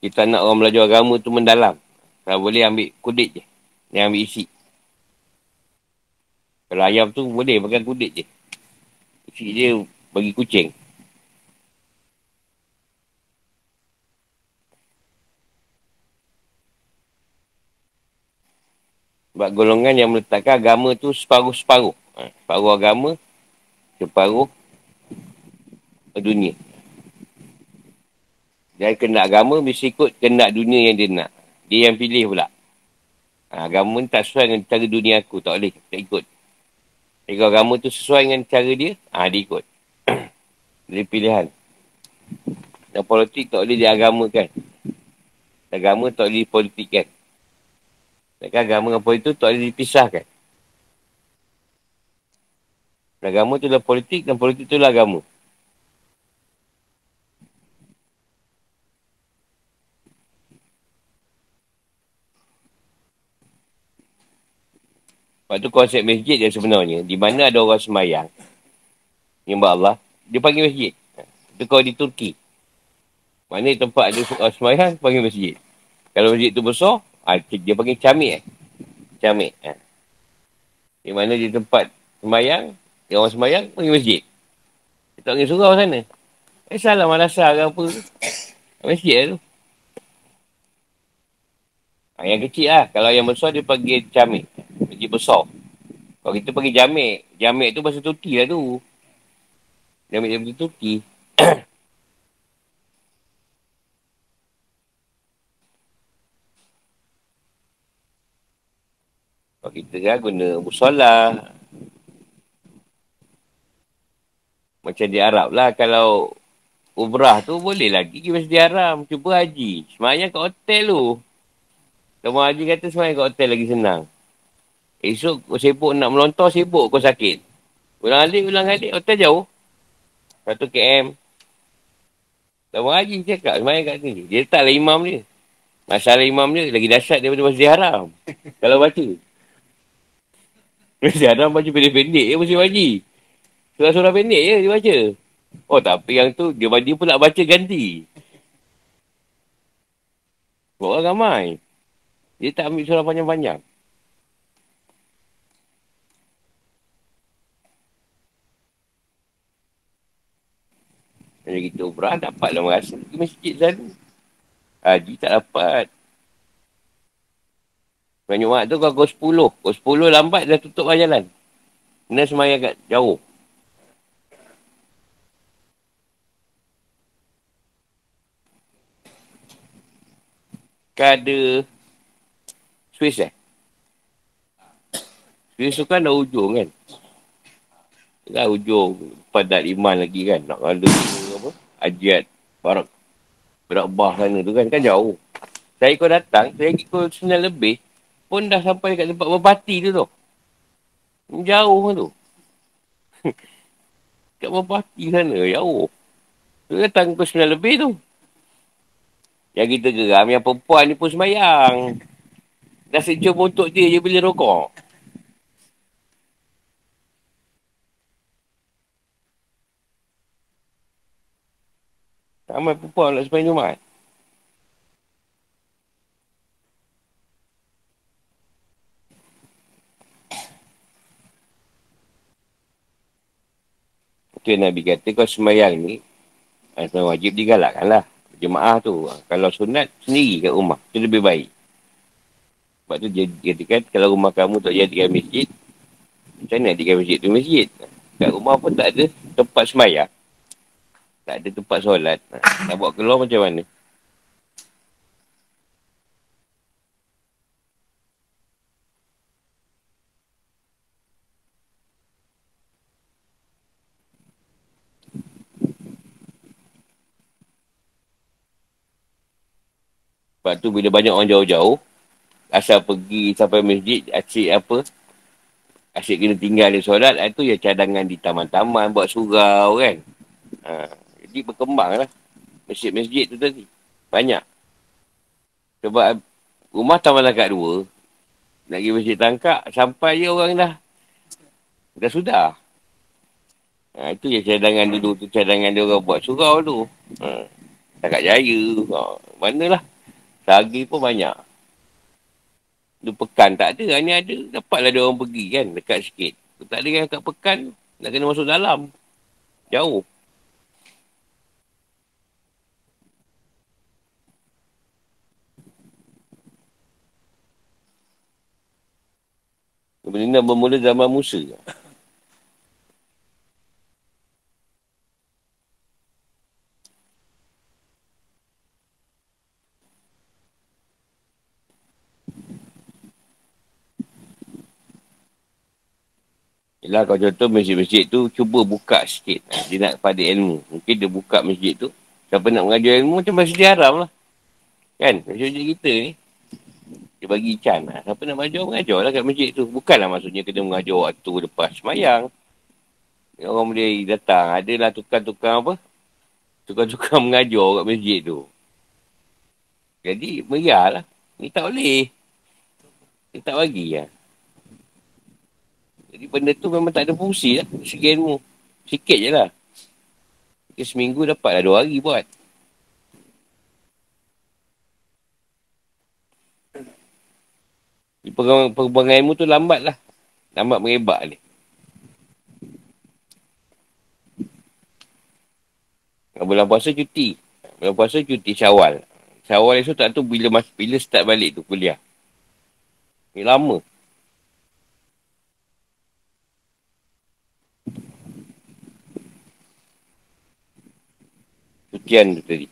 [SPEAKER 1] Kita nak orang belajar agama tu mendalam. Kalau boleh ambil kudit je. Yang ambil isi. Kalau ayam tu boleh pakai kudit je. Isi dia bagi kucing. Sebab golongan yang meletakkan agama tu separuh-separuh. Ha, separuh agama, separuh dunia. Dia kena agama, mesti ikut kena dunia yang dia nak. Dia yang pilih pula. Ha, agama ni tak sesuai dengan cara dunia aku. Tak boleh. Tak ikut. Kalau agama tu sesuai dengan cara dia, ha, dia ikut. dia pilihan. Dan politik tak boleh diagamakan. Agama tak boleh dipolitikkan. Dan agama dengan politik tu tak boleh dipisahkan. Agama tu adalah politik dan politik tu adalah agama. Sebab tu konsep masjid dia sebenarnya. Di mana ada orang semayang. Nyembah Allah. Dia panggil masjid. Itu kalau di Turki. Mana tempat ada orang semayang, panggil masjid. Kalau masjid tu besar, ah, dia panggil camik. Eh. Camik. Eh. Di mana di tempat semayang, yang orang semayang, panggil masjid. Dia tak panggil surau sana. Eh salah malasah ke apa. Masjid tu. Ha, yang kecil lah. Kalau yang besar, dia panggil camik masjid besar. Kalau kita pergi jamik, jamik tu bahasa Turki lah tu. Jamik dia bahasa Turki. Kalau kita kan guna musola. Macam di Arab lah. Kalau umrah tu boleh lagi pergi masjid haram. Cuba haji. Semayang kat hotel tu. Kamu haji kata semayang kat hotel lagi senang. Esok kau sibuk nak melontar, sibuk kau sakit. Ulang alik, ulang alik, hotel jauh. Satu KM. Lama Haji cakap, semayang kat sini. Dia letaklah imam dia. Masalah imam dia lagi dahsyat daripada masjid haram. Kalau baca. Masjid haram baca pendek-pendek je masjid Haji. Surah-surah pendek je dia baca. Oh tapi yang tu dia, dia pun nak baca ganti. Buat orang ramai. Dia tak ambil surah panjang-panjang. Kalau kita umrah, dapatlah merasa pergi masjid selalu. Haji tak dapat. Banyak mak tu kau pukul 10. Pukul 10 lambat dah tutup lah jalan. Kena semayang kat jauh. Kan ada Swiss eh? Swiss tu kan dah ujung kan? Dah ujung padat iman lagi kan? Nak ada apa? Ajiat Barak Berakbah sana tu kan? Kan jauh. Saya kau datang, saya ikut sembilan lebih, pun dah sampai dekat tempat berbati tu tu. Jauh tu. kat berbati sana, jauh. Tu datang pukul sembilan lebih tu. Yang kita geram, yang perempuan ni pun semayang. Dah sejum untuk dia je bila rokok. Ramai perempuan nak semayang Jumat. Itu yang Nabi kata, kau semayang ni, semayang wajib digalakkan lah. Jemaah tu. Kalau sunat, sendiri kat rumah. Itu lebih baik. Sebab tu dia katakan, kalau rumah kamu tak jadikan masjid, macam mana jadikan masjid tu masjid? Kat rumah pun tak ada tempat semayang. Tak ada tempat solat. Nak buat keluar macam mana? Sebab tu bila banyak orang jauh-jauh, asal pergi sampai masjid, asyik apa, asyik kena tinggal di solat, itu ya cadangan di taman-taman, buat surau kan. Ha, jadi berkembang lah. Masjid-masjid tu tadi. Banyak. Sebab rumah taman langkat dua, nak pergi masjid tangkap, sampai je orang dah. Dah sudah. Ha, itu ya cadangan dulu tu, cadangan dia orang buat surau tu. Ha, tak jaya. Ha, manalah. Sehari pun banyak. Dua pekan tak ada. Hanya ada. Dapatlah dia orang pergi kan. Dekat sikit. Tak ada yang kat pekan. Nak kena masuk dalam. Jauh. Benda bermula zaman Musa. Yelah kalau contoh masjid-masjid tu cuba buka sikit. Dia nak pada ilmu. Mungkin dia buka masjid tu. Siapa nak mengajar ilmu macam masjid haram lah. Kan? Masjid kita ni. Dia bagi ikan lah. Siapa nak mengajar, mengajar lah kat masjid tu. Bukanlah maksudnya kena mengajar waktu lepas semayang. Orang boleh datang. Adalah tukang-tukang apa? Tukang-tukang mengajar kat masjid tu. Jadi, meriah lah. Ni tak boleh. Dia tak bagi lah. Jadi benda tu memang tak ada fungsi lah. Segi ilmu. Sikit je lah. Ke seminggu dapat lah dua hari buat. Perkembangan ilmu tu lambat lah. Lambat merebak ni. Bulan puasa cuti. Bulan puasa cuti syawal. Syawal esok tak tahu bila, bila start balik tu kuliah. Ni lama. Sekian tu tadi.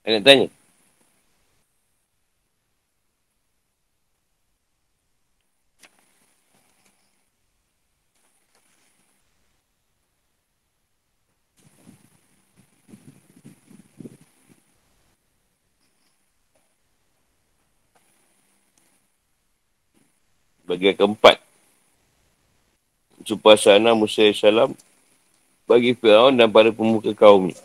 [SPEAKER 1] Saya nak tanya. Bagian keempat. Supasana Musa AS bagi Fir'aun dan para pemuka kaum ni.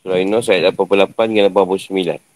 [SPEAKER 1] Surah Inno ayat 88 hingga 89.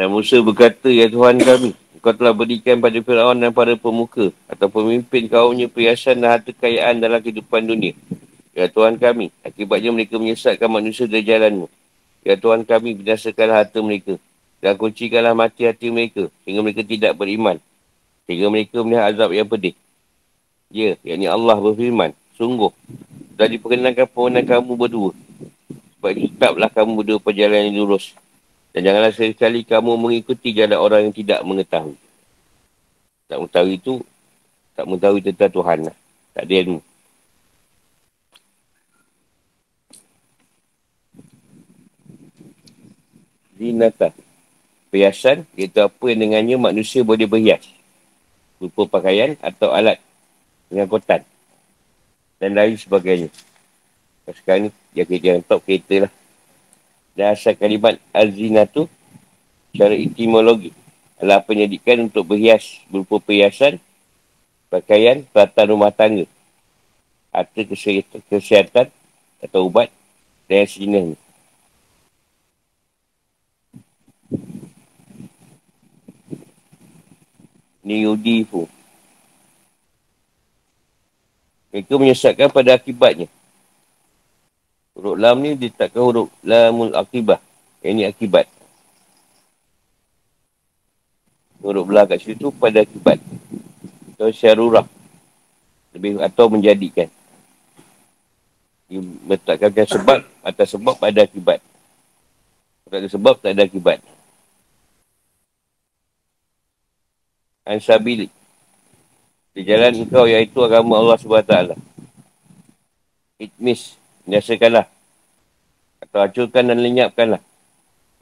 [SPEAKER 1] Dan Musa berkata, Ya Tuhan kami, Kau telah berikan pada Fir'aun dan para pemuka atau pemimpin kaumnya perhiasan dan harta kekayaan dalam kehidupan dunia. Ya Tuhan kami, akibatnya mereka menyesatkan manusia dari jalanmu. Ya Tuhan kami, binasakanlah harta mereka. Dan kuncikanlah mati hati mereka, sehingga mereka tidak beriman. Sehingga mereka melihat azab yang pedih. Ya, yakni Allah berfirman, sungguh, dah diperkenankan permohonan kamu berdua. Sebab tetaplah kamu berdua perjalanan yang lurus. Dan janganlah sekali kamu mengikuti jalan orang yang tidak mengetahui. Tak mengetahui itu, tak mengetahui tentang Tuhan lah. Tak ada ilmu. zinata. Perhiasan, iaitu apa yang dengannya manusia boleh berhias. Berupa pakaian atau alat pengangkutan. Dan lain sebagainya. Sekarang ni, yang top kereta lah. Dan asal kalimat azina tu, secara etimologi, adalah penyedikan untuk berhias berupa perhiasan, pakaian, peralatan rumah tangga, harta kesihatan atau ubat dan yang sejenisnya. liyudifu. Mereka menyesatkan pada akibatnya. Huruf lam ni ditakkan huruf lamul akibah. Ini akibat. Huruf lam kat situ pada akibat. Atau syarurah. Lebih atau menjadikan. Letakkan sebab atas sebab pada akibat. Tak ada sebab, tak ada akibat. ansabili di jalan engkau iaitu agama Allah SWT itmis nyasakanlah atau hancurkan dan lenyapkanlah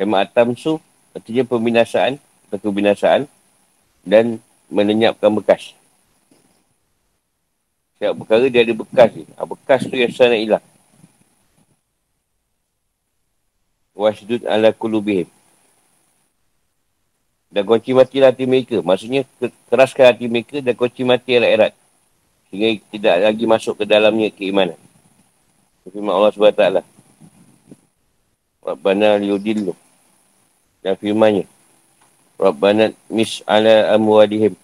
[SPEAKER 1] kema atamsu artinya pembinasaan atau kebinasaan dan melenyapkan bekas setiap perkara dia ada bekas ni. Ha, bekas tu yang sana hilang. Wasdud ala kulubihim. Dan kunci mati hati mereka. Maksudnya keraskan hati mereka dan kunci mati erat-erat. Sehingga tidak lagi masuk ke dalamnya keimanan. Firman Allah SWT. Rabbana liudillu. Dan firmannya. Rabbana mis'ala amwadihim.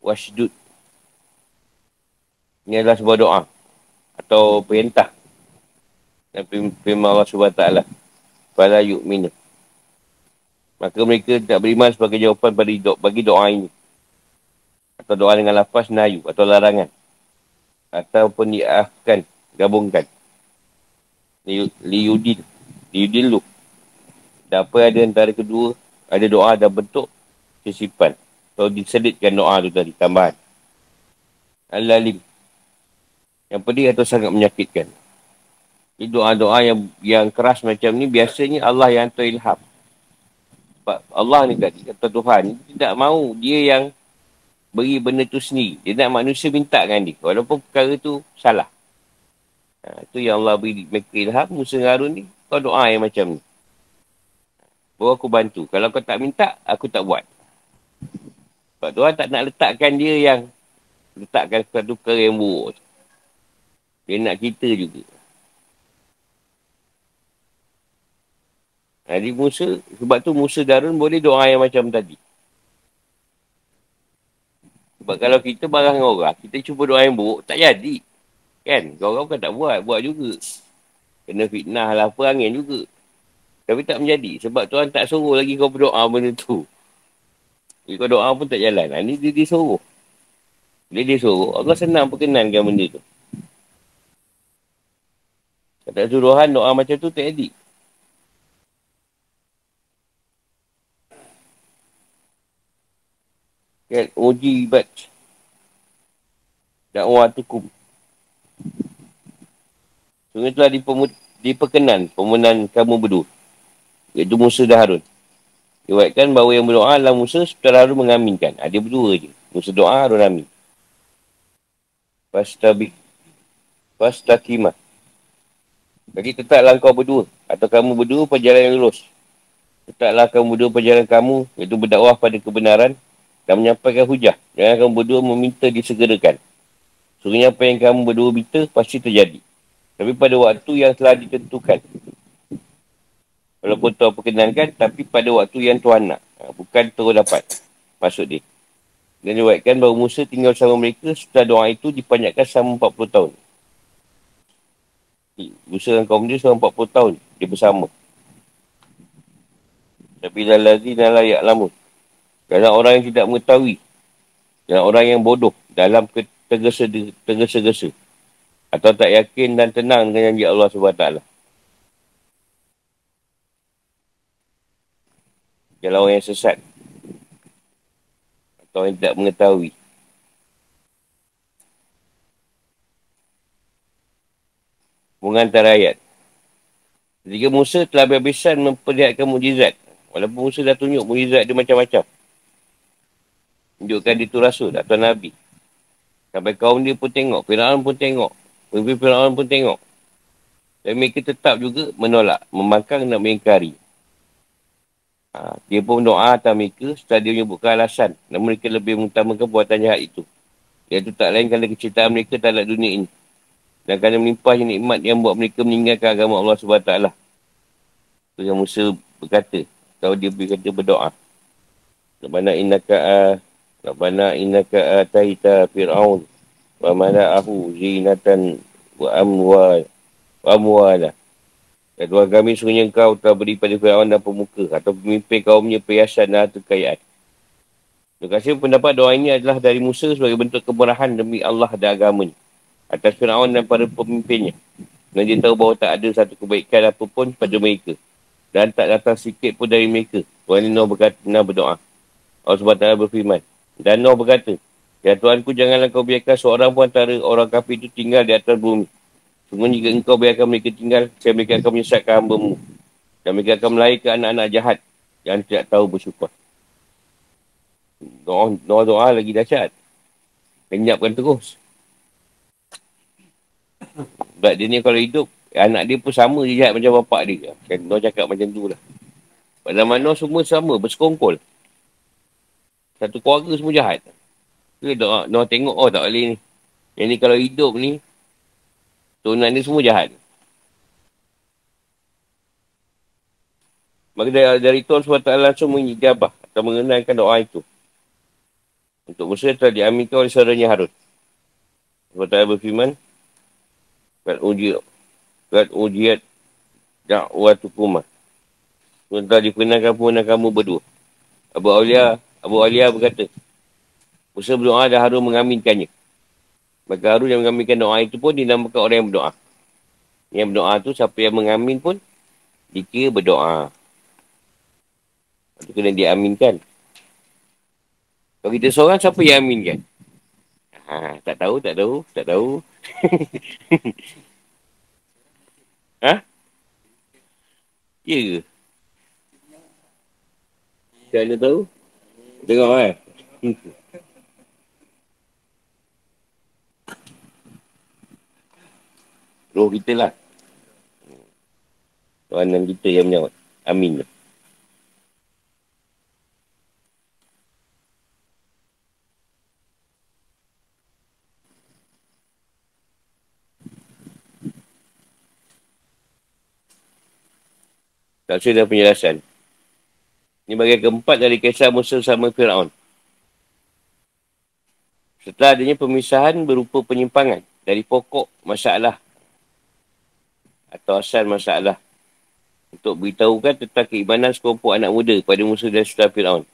[SPEAKER 1] Washdud. Ini adalah sebuah doa. Atau perintah. Dan firman Allah SWT. Fala yu'minu. Maka mereka tidak beriman sebagai jawapan bagi doa, bagi doa ini. Atau doa dengan lafaz nayu atau larangan. Ataupun diahkan, gabungkan. Liyudil. Liyudil lu. Dan apa ada antara kedua, ada doa dan bentuk sisipan. Atau diselitkan doa tu tadi, tambahan. Al-Lalim. Yang pedih atau sangat menyakitkan. Ini doa-doa yang yang keras macam ni, biasanya Allah yang hantar ilham. Sebab Allah ni tadi, kata Tuhan, tidak mahu dia yang beri benda tu sendiri. Dia nak manusia minta kan dia. Walaupun perkara tu salah. Ha, itu yang Allah beri mereka ilham, Musa Harun ni, kau doa yang macam ni. Baru aku bantu. Kalau kau tak minta, aku tak buat. Sebab Tuhan tak nak letakkan dia yang letakkan satu perkara yang buruk. Dia nak kita juga. Jadi Musa, sebab tu Musa Darun boleh doa yang macam tadi. Sebab kalau kita barang orang, kita cuba doa yang buruk, tak jadi. Kan? Kau-kau kan tak buat, buat juga. Kena fitnah lah, apa angin juga. Tapi tak menjadi. Sebab Tuhan tak suruh lagi kau berdoa benda tu. Jadi kau doa pun tak jalan. Ha, ni dia, dia suruh. Dia dia suruh. Allah senang perkenankan benda tu. Kata suruhan doa macam tu tak jadi. Kan, uji ibat. Dakwah Sungai telah dipemu- diperkenan pemenang kamu berdua. Iaitu Musa dan Harun. Diwakilkan bahawa yang berdoa adalah Musa setelah Harun mengaminkan. Ada berdua je. Musa doa, Harun amin. Fastabik. Fastakimah. Jadi tetaplah kau berdua. Atau kamu berdua perjalanan yang lurus. Tetaplah kamu berdua perjalanan kamu. Iaitu berdakwah pada kebenaran dan menyampaikan hujah. Jangan kamu berdua meminta disegerakan. Sungguhnya apa yang kamu berdua minta pasti terjadi. Tapi pada waktu yang telah ditentukan. Walaupun Tuhan perkenankan, tapi pada waktu yang Tuhan nak. Ha, bukan terus dapat. Maksud dia. Dan diwakilkan bahawa Musa tinggal bersama mereka setelah doa itu dipanjatkan selama 40 tahun. Musa dan kaum dia selama 40 tahun. Dia bersama. Tapi lalazi dan layak lamun. Dalam orang yang tidak mengetahui. Dalam orang yang bodoh. Dalam tergesa-gesa. Atau tak yakin dan tenang dengan janji Allah SWT. Dalam orang yang sesat atau yang tidak mengetahui. Mengantar ayat. Ketika Musa telah berhabisan memperlihatkan mujizat. Walaupun Musa dah tunjuk mujizat dia macam-macam. Tunjukkan dia tu rasul atau Nabi. Sampai kaum dia pun tengok. Fir'aun pun tengok. Pemimpin Fir'aun pun tengok. Dan mereka tetap juga menolak. Membangkang dan mengingkari. Ha, dia pun doa atas mereka setelah dia menyebutkan alasan. Namun mereka lebih mengutamakan perbuatan jahat itu. Iaitu tak lain kerana kecintaan mereka terhadap dunia ini. Dan kerana melimpahnya nikmat yang buat mereka meninggalkan agama Allah SWT. Itu yang Musa berkata. Kalau dia berkata berdoa. Rabbana innaka Rabbana innaka ataita fir'aun wa mala'ahu zinatan wa amwal wa amwalah dan kami sungguhnya engkau telah beri pada Fir'aun dan pemuka atau pemimpin kaumnya perhiasan dan harta kekayaan. Terima kasih pendapat doa ini adalah dari Musa sebagai bentuk kemurahan demi Allah dan agamanya atas Fir'aun dan para pemimpinnya. Dan dia tahu bahawa tak ada satu kebaikan apapun pada mereka. Dan tak datang sikit pun dari mereka. Tuhan ini berkata, Nuh berdoa. Allah SWT berfirman. Dan Nuh berkata, Ya Tuhanku janganlah kau biarkan seorang pun antara orang kafir itu tinggal di atas bumi. Cuma jika engkau biarkan mereka tinggal, saya mereka akan menyesatkan hamba-Mu. Dan mereka akan melahirkan anak-anak jahat yang tidak tahu bersyukur. Doa-doa lagi dahsyat. Kenyapkan terus. Sebab dia ni kalau hidup, anak dia pun sama je jahat macam bapak dia. Kan Noah cakap macam tu lah. Pada mana semua sama, bersekongkol. Satu keluarga semua jahat. Dia doa, Noah tengok, oh tak boleh ni. Yang ni kalau hidup ni, Turunan ni semua jahat. Maka dari, dari Tuhan SWT langsung mengijabah atau mengenalkan doa itu. Untuk Musa telah diaminkan oleh saudaranya Harun. SWT berfirman, Kat ujiat, kat ujiat da'watukuma. Tuhan telah dikenalkan pun kamu berdua. Abu Aulia, Abu Aulia berkata, Musa berdoa dan Harun mengaminkannya. Maka Harun yang mengaminkan doa itu pun dinamakan orang yang berdoa. Yang berdoa tu siapa yang mengamin pun dikira berdoa. Itu kena diaminkan. Kalau kita seorang, siapa yang aminkan? Ha, tak tahu, tak tahu, tak tahu. ha? Ya ke? Mana tahu? Tengok eh. roh kita lah. Tuhan dan kita yang menyawat. Amin. Tak sudah penjelasan. Ini bagian keempat dari kisah Musa sama Fir'aun. Setelah adanya pemisahan berupa penyimpangan dari pokok masalah atau asal masalah untuk beritahukan tentang keimanan sekelompok anak muda pada Musa dan Sultan Fir'aun.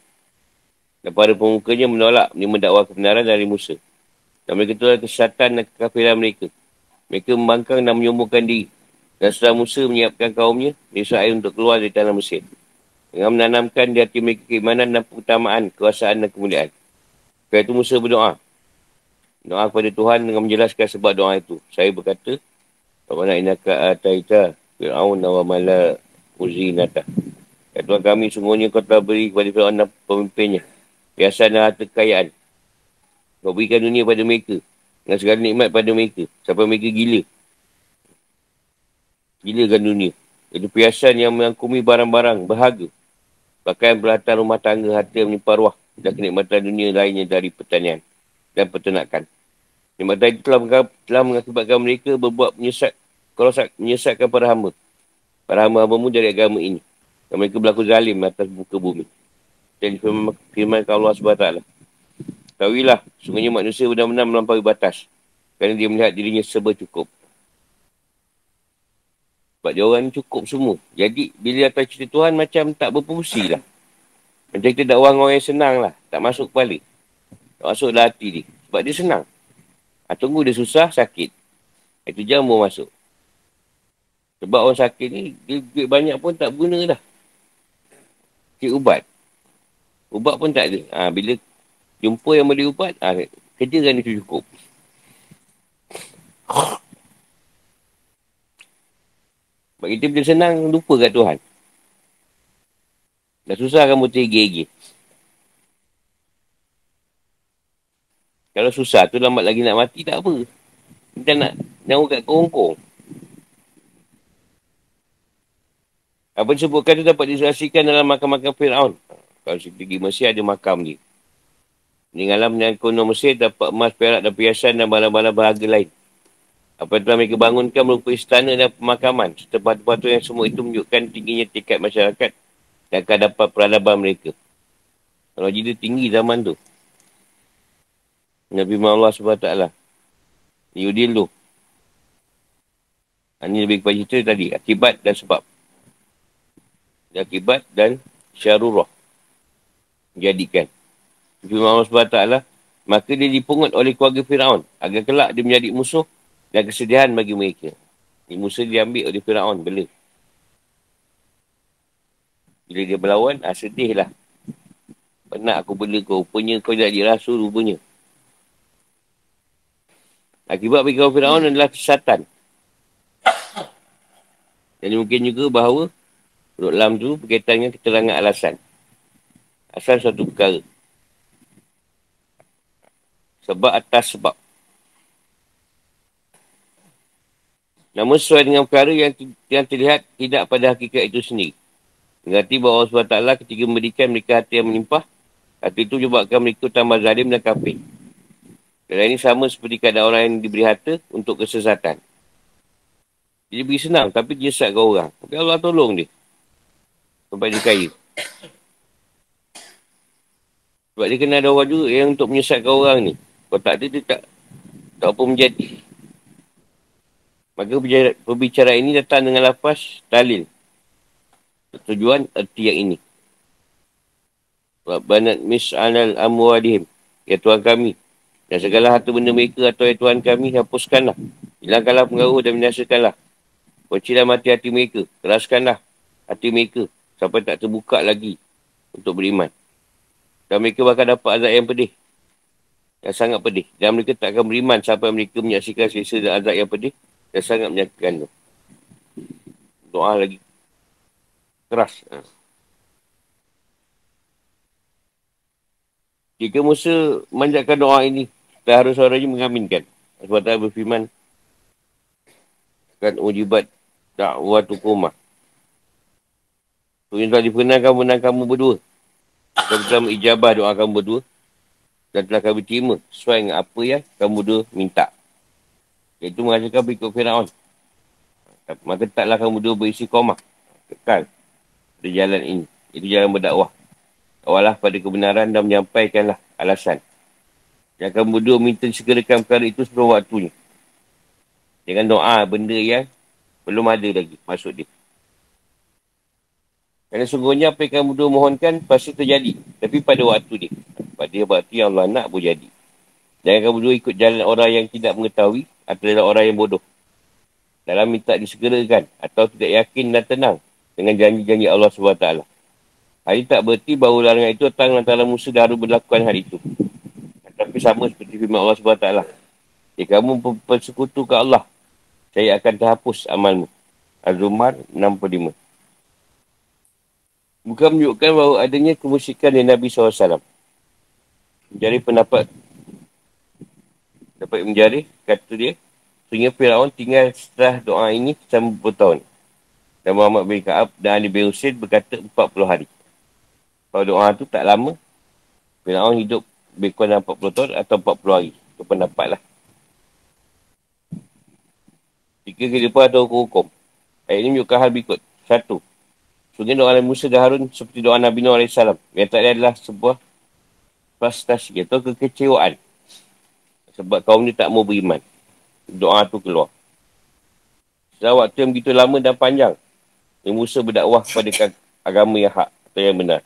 [SPEAKER 1] Dan para pemukanya menolak ini mendakwa kebenaran dari Musa. Dan mereka itulah kesesatan dan kekafiran mereka. Mereka membangkang dan menyombongkan diri. Dan setelah Musa menyiapkan kaumnya, Israel untuk keluar dari tanah Mesir. Dengan menanamkan di hati mereka keimanan dan keutamaan, kekuasaan dan kemuliaan. Kerana itu Musa berdoa. Doa kepada Tuhan dengan menjelaskan sebab doa itu. Saya berkata, Rabbana inaka ataita Fir'aun wa mala uzinata. Ya Tuhan kami sungguhnya kau telah beri kepada Fir'aun dan pemimpinnya. Biasa dan harta kekayaan. Kau berikan dunia pada mereka. Dengan segala nikmat pada mereka. Sampai mereka gila. Gilakan dunia. Itu perhiasan yang mengakumi barang-barang berharga. Bahkan berlatar rumah tangga harta menyimpan ruah. Dan kenikmatan dunia lainnya dari pertanian dan peternakan. Nikmatan itu telah, telah mengakibatkan mereka berbuat menyesat kalau menyesatkan para hamba. Para hamba-hambamu dari agama ini. Dan mereka berlaku zalim atas muka bumi. Dan firman, firman Allah SWT. Tahuilah, sungguhnya manusia benar-benar melampaui batas. Kerana dia melihat dirinya serba cukup. Sebab dia orang cukup semua. Jadi, bila datang cerita Tuhan, macam tak berfungsi lah. Macam kita dakwah orang yang senang lah. Tak masuk kepala. Tak masuk dalam hati dia. Sebab dia senang. Ha, tunggu dia susah, sakit. Itu jamur masuk. Sebab orang sakit ni, duit banyak pun tak guna dah. Cik ubat. Ubat pun tak ada. Ha, bila jumpa yang boleh ubat, ha, kerja kan itu cukup. Sebab kita bila senang, lupa kat Tuhan. Dah susah kamu tergigit-gigit. Kalau susah tu lambat lagi nak mati, tak apa. Kita nak nyawa kat kongkong. Apa disebutkan tu dapat disaksikan dalam makam-makam Fir'aun. Kalau pergi Mesir ada makam. Di alam yang kuno Mesir dapat emas, perak dan perhiasan dan barang-barang berharga lain. Apa yang telah mereka bangunkan merupakan istana dan pemakaman. Serta batu-batu yang semua itu menunjukkan tingginya tingkat masyarakat dan akan dapat peradaban mereka. Kalau jadi tinggi zaman tu. Nabi Muhammad SWT. Yudil tu. Ini lebih kepada cerita tadi. Akibat dan sebab. Akibat dan syarurah. Jadikan. Nabi Muhammad SWT. Maka dia dipungut oleh keluarga Fir'aun. Agar kelak dia menjadi musuh dan kesedihan bagi mereka. Ini musuh diambil oleh Fir'aun. Bela. Bila dia berlawan, ah, sedihlah. Penat aku bela kau. Rupanya kau jadi rasul rupanya. Akibat bagi kaum Fir'aun adalah kesesatan. Dan mungkin juga bahawa Urut Lam tu berkaitan dengan keterangan alasan. Asal suatu perkara. Sebab atas sebab. Namun sesuai dengan perkara yang, yang terlihat tidak pada hakikat itu sendiri. Mengerti bahawa Allah SWT ketika memberikan mereka hati yang melimpah, hati itu menyebabkan mereka tambah zalim dan kafir. Dan ini sama seperti keadaan orang yang diberi harta untuk kesesatan. Dia beri senang, tapi dia sesatkan orang. Tapi Allah tolong dia. Sampai dia kaya. Sebab dia kena ada orang juga yang untuk menyesatkan orang ni. Kalau tak ada, dia tak, tak apa menjadi. Maka perbicaraan ini datang dengan lapas dalil tujuan erti yang ini. Banat mis'anal amwadihim. Ya Tuhan kami. Dan segala harta benda mereka atau ya Tuhan kami, hapuskanlah. Hilangkanlah pengaruh dan binasakanlah. Kuncilah mati hati mereka. Keraskanlah hati mereka. Sampai tak terbuka lagi untuk beriman. Dan mereka bakal dapat azab yang pedih. Yang sangat pedih. Dan mereka tak akan beriman sampai mereka menyaksikan sisa dan azab yang pedih. Yang sangat menyakitkan tu. Doa lagi keras. Ha. Jika Musa manjatkan doa ini, kita harus suaranya mengaminkan. Sebab tak berfirman, kan ujibat dakwah Tuhan telah diperkenalkan menang kamu berdua. Dan telah ijabah doa kamu berdua. Dan telah kami terima sesuai dengan apa yang kamu berdua minta. Iaitu menghasilkan berikut Fir'aun. Maka taklah kamu berdua berisi komah. Kekal di jalan ini. Itu jalan berdakwah. Awalah pada kebenaran dan menyampaikanlah alasan. Yang akan berdua minta segerakan perkara itu sebelum waktunya. Dengan doa benda yang belum ada lagi maksud dia. Kerana sungguhnya apa yang kamu mohonkan pasti terjadi. Tapi pada waktu dia. Pada waktu yang Allah nak pun jadi. Jangan kamu berdua ikut jalan orang yang tidak mengetahui atau adalah orang yang bodoh. Dalam minta disegerakan atau tidak yakin dan tenang dengan janji-janji Allah SWT. Hal ini tak berarti bahawa larangan itu datang antara musuh dan harus berlakukan hal itu. Tapi sama seperti firman Allah SWT. Jika kamu bersekutu ke Allah, saya akan terhapus amalmu. Az-Zumar 65. Bukan menunjukkan bahawa adanya kemusyikan dari Nabi SAW. Menjadi pendapat dapat menjadi kata dia sehingga Firaun tinggal setelah doa ini selama bertahun dan Muhammad bin Ka'ab dan Ali bin Husain berkata 40 hari. Kalau doa tu tak lama, Fir'aun hidup lebih kurang 40 tahun atau 40 hari. Itu pendapat lah. Tiga kehidupan atau hukum. Ayat ini menunjukkan hal berikut. Satu. Sungguh doa Nabi Musa dan Harun seperti doa Nabi Nuh AS. Yang tadi adalah sebuah frustasi atau kekecewaan. Sebab kaum ni tak mau beriman. Doa tu keluar. Setelah waktu yang begitu lama dan panjang, Nabi Musa berdakwah kepada agama yang hak atau yang benar.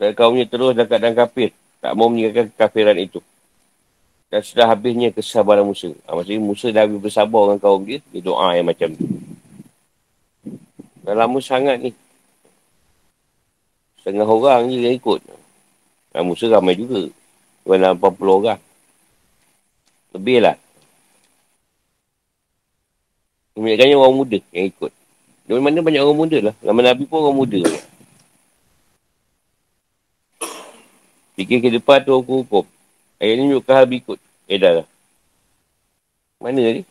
[SPEAKER 1] Dan kaumnya terus dan keadaan kafir. Tak mau meninggalkan kekafiran itu. Dan sudah habisnya kesabaran Musa. Ha, maksudnya Musa dah habis bersabar dengan kaum dia. Dia doa yang macam tu. Dah lama sangat ni. Setengah orang je yang ikut. Dan Musa ramai juga. Bukan 80 orang. Lebih lah. Kebanyakannya orang muda yang ikut. Di mana banyak orang muda lah. Lama Nabi pun orang muda. Fikir ke depan tu hukum-hukum. Ayat ni juga habis ikut. Eh dah lah. Mana ni?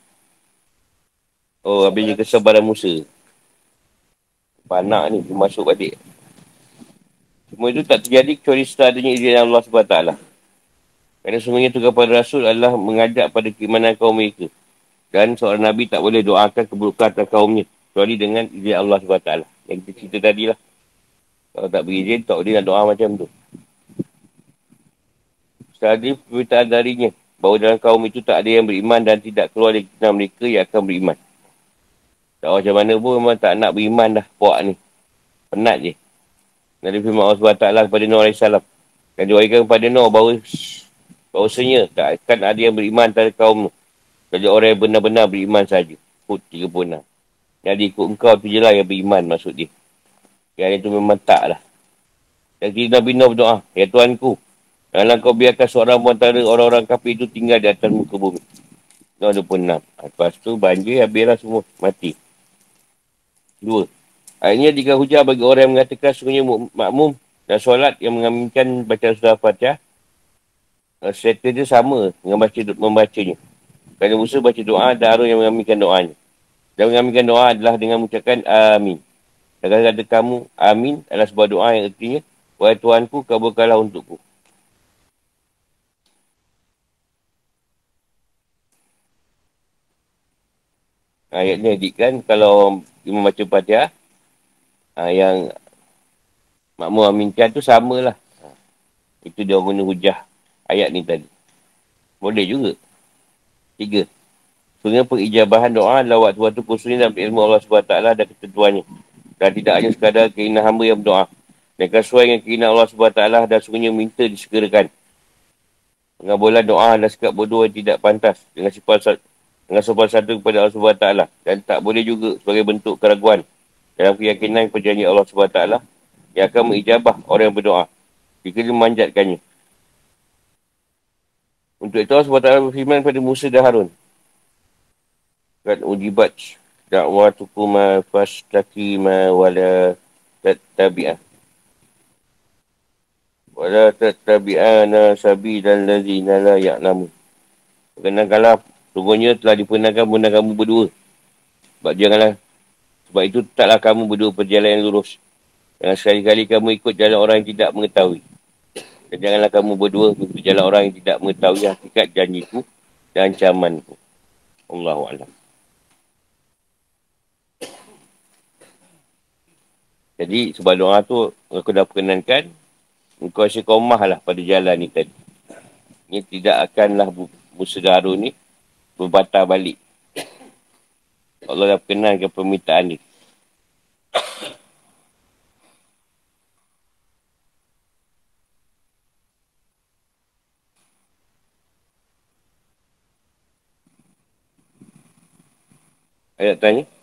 [SPEAKER 1] Oh, habisnya kesabaran Musa. Panak ni, tu masuk balik. Semua itu tak terjadi kecuali setelah adanya izin Allah SWT. Kerana semuanya itu kepada Rasul adalah mengajak pada keimanan kaum mereka. Dan seorang Nabi tak boleh doakan keburukan atas kaumnya. Kecuali dengan izin Allah SWT. Yang kita cerita tadi lah. Kalau tak berizin, tak boleh nak doa macam tu. Tadi permintaan darinya bahawa dalam kaum itu tak ada yang beriman dan tidak keluar dari kenal mereka yang akan beriman. Tak macam mana pun memang tak nak beriman dah puak ni. Penat je. Nabi firman Allah SWT kepada Nuh AS. Dan diwarikan kepada Nuh bahawa bahawasanya tak akan ada yang beriman antara kaum tu. Jadi orang yang benar-benar beriman saja. Hud 36. Yang diikut engkau tu je lah yang beriman maksud dia. Yang itu memang tak lah. Dan kita Nabi Nuh berdoa. Ya Tuanku, Janganlah kau biarkan seorang pun antara orang-orang kafir itu tinggal di atas muka bumi. Tahun 26. Lepas tu banjir habislah semua. Mati. Dua. Akhirnya jika hujan bagi orang yang mengatakan sungguhnya makmum dan solat yang mengaminkan baca surah Fatihah. Serta dia sama dengan baca membacanya. Kerana Musa baca doa Harun yang mengaminkan doanya. Dan mengaminkan doa adalah dengan mengucapkan amin. Dan kata kamu amin adalah sebuah doa yang artinya Wahai Tuhanku, kabulkanlah untukku. Ayat ni kan kalau imam baca Fatihah ha, yang makmum aminkan tu samalah. Ha, itu dia guna hujah ayat ni tadi. Boleh juga. Tiga. Sebenarnya pengijabahan doa adalah waktu-waktu khususnya dalam ilmu Allah SWT dan ketentuannya. Dan tidak hanya sekadar keinginan hamba yang berdoa. Mereka sesuai dengan keinginan Allah SWT dan sungguhnya minta disegerakan. Pengabulan doa dan sikap bodoh yang tidak pantas dengan sifat dengan sopan satu kepada Allah SWT dan tak boleh juga sebagai bentuk keraguan dalam keyakinan perjanjian Allah SWT yang akan mengijabah orang yang berdoa jika dia memanjatkannya. Untuk itu Allah SWT berfirman kepada Musa dan Harun. Kan ujibat da'watukuma fastakima wala tattabi'ah. Wala tattabi'ana sabi dan lazina la ya'lamu. Kenangkanlah Sungguhnya telah dipunahkan bunda kamu berdua. Sebab janganlah. Sebab itu taklah kamu berdua perjalanan lurus. Jangan sekali-kali kamu ikut jalan orang yang tidak mengetahui. Dan janganlah kamu berdua ikut jalan orang yang tidak mengetahui hakikat janjiku dan ancamanku. Allahu'alam. Jadi sebab doa tu aku dah perkenankan engkau asyik lah pada jalan ni tadi. Ini tidak akanlah Darun ni berbatal balik. Allah dah berkenan ke permintaan ni. Ayat tanya.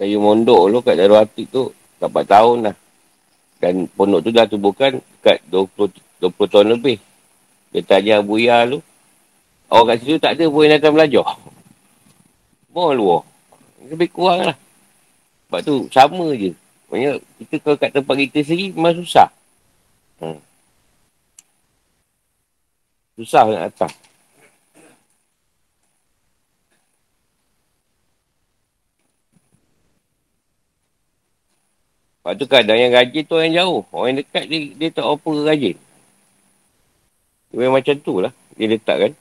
[SPEAKER 1] Saya mondok dulu kat Darul Atik tu, 4 tahun lah. Dan pondok tu dah tubuhkan dekat 20, 20 tahun lebih. Dia tanya Buya tu. Orang kat situ tak ada pun yang datang belajar. Semua luar. Lebih kurang lah. Sebab tu sama je. Maksudnya kita kalau kat tempat kita sendiri memang susah. Hmm. Susah nak datang. Lepas tu kadang yang rajin tu orang jauh. Orang yang dekat dia, dia tak apa rajin. Dia macam tu lah. Dia letak kan.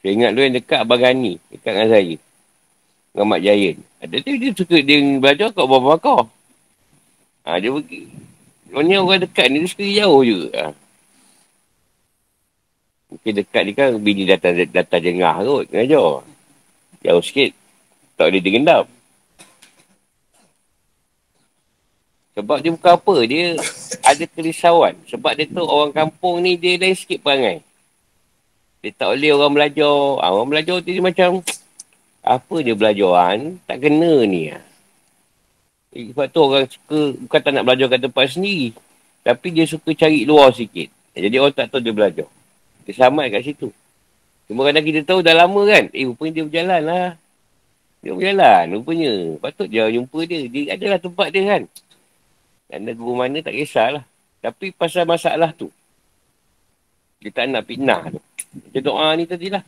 [SPEAKER 1] Saya ingat tu yang dekat Abang Ghani. Dekat dengan saya. Dengan Mak Jayan. Ada tu dia suka dia belajar kat bawah bakar. Ha, dia pergi. Orang orang dekat ni, dia suka jauh juga. Ha. Mungkin dekat ni kan bini datang, datang jengah kot. Ngajar. Jauh sikit. Tak boleh digendap. Sebab dia bukan apa. Dia ada kerisauan. Sebab dia tu orang kampung ni dia lain sikit perangai. Dia tak boleh orang belajar. Ha, orang belajar tu dia macam apa dia belajaran tak kena ni. Ha. Eh, sebab tu orang suka, bukan tak nak belajar kat tempat sendiri. Tapi dia suka cari luar sikit. Jadi orang tak tahu dia belajar. Dia selamat kat situ. Cuma kadang kita tahu dah lama kan. Eh, rupanya dia berjalan lah. Dia berjalan, rupanya. Patut dia jumpa dia. Dia adalah tempat dia kan. Dan dia guru mana tak kisahlah. Tapi pasal masalah tu. Dia tak nak fitnah tu. Dia doa ni tadi lah.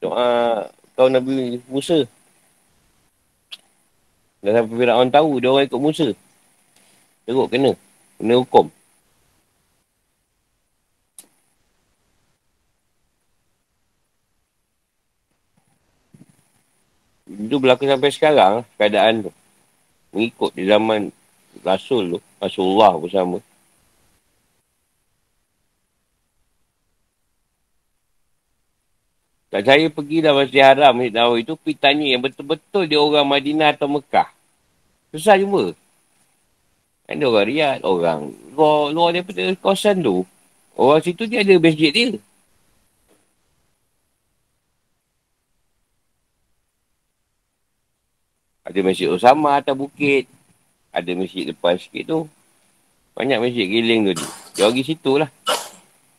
[SPEAKER 1] Doa kau Nabi Musa. Dah sampai Fir'aun tahu dia orang ikut Musa. Teruk kena. Kena hukum. Itu berlaku sampai sekarang keadaan tu. Mengikut di zaman Rasul tu. Rasulullah bersama. Tak saya pergi dah Masjid Haram Masjid Nawawi itu pergi tanya yang betul-betul dia orang Madinah atau Mekah. Susah jumpa. Kan dia orang Riyad, orang luar, luar daripada kawasan tu. Orang situ dia ada masjid dia. Ada masjid Osama atas bukit. Ada masjid depan sikit tu. Banyak masjid giling tu. Dia pergi situ lah.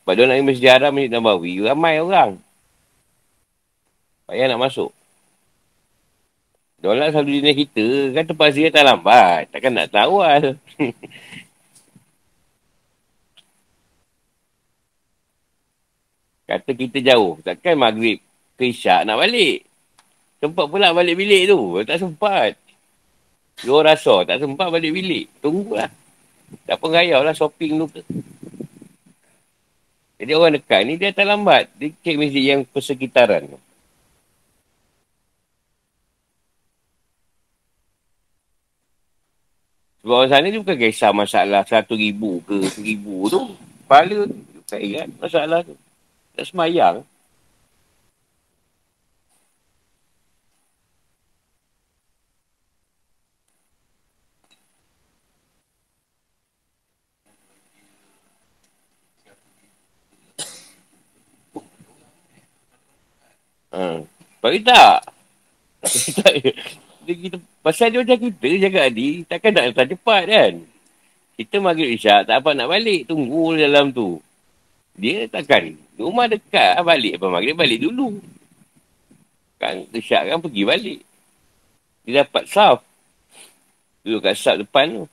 [SPEAKER 1] Sebab dia nak pergi masjid haram, masjid Nabawi. Ramai orang. Payah nak masuk. Diorang selalu jenis kita, kan tempat zia tak lambat. Takkan nak tahu lah. Kata kita jauh. Takkan maghrib ke isyak nak balik. Sempat pula balik bilik tu. Tak sempat. Dua rasa tak sempat balik bilik. Tunggulah. Tak pun rayau lah shopping tu. Jadi orang dekat ni dia tak lambat. Dia cek masjid yang persekitaran tu. Sebab orang sana dia bukan kisah masalah satu ribu ke seribu tu. Kepala tu. Tak ingat masalah tu. Tak semayang. Ha. Bagi tak? dia kita, pasal dia macam kita jaga adik, takkan nak datang cepat kan? Kita maghrib isyak, tak apa nak balik, tunggu dalam tu. Dia takkan, rumah dekat, balik apa maghrib, balik dulu. Kan, isyak kan pergi balik. Dia dapat saf. Duduk kat saf depan tu.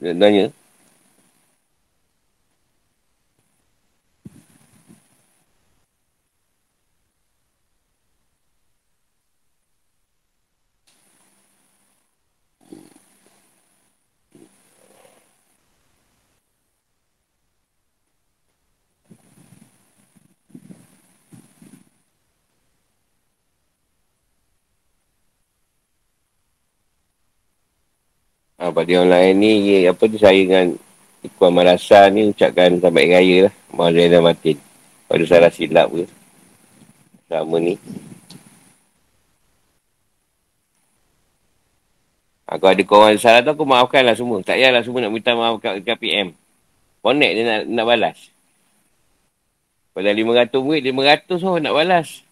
[SPEAKER 1] Dia tanya. Pada yang lain ni, apa tu saya dengan Ikuan Marasa ni ucapkan sampai raya lah. Mahu Zainal Matin. Pada salah silap ke. Sama ni. Aku ada kawan salah tu, aku maafkan lah semua. Tak payahlah semua nak minta maaf kat, kat PM. Connect dia nak, nak balas. Pada 500 murid, 500 oh nak balas.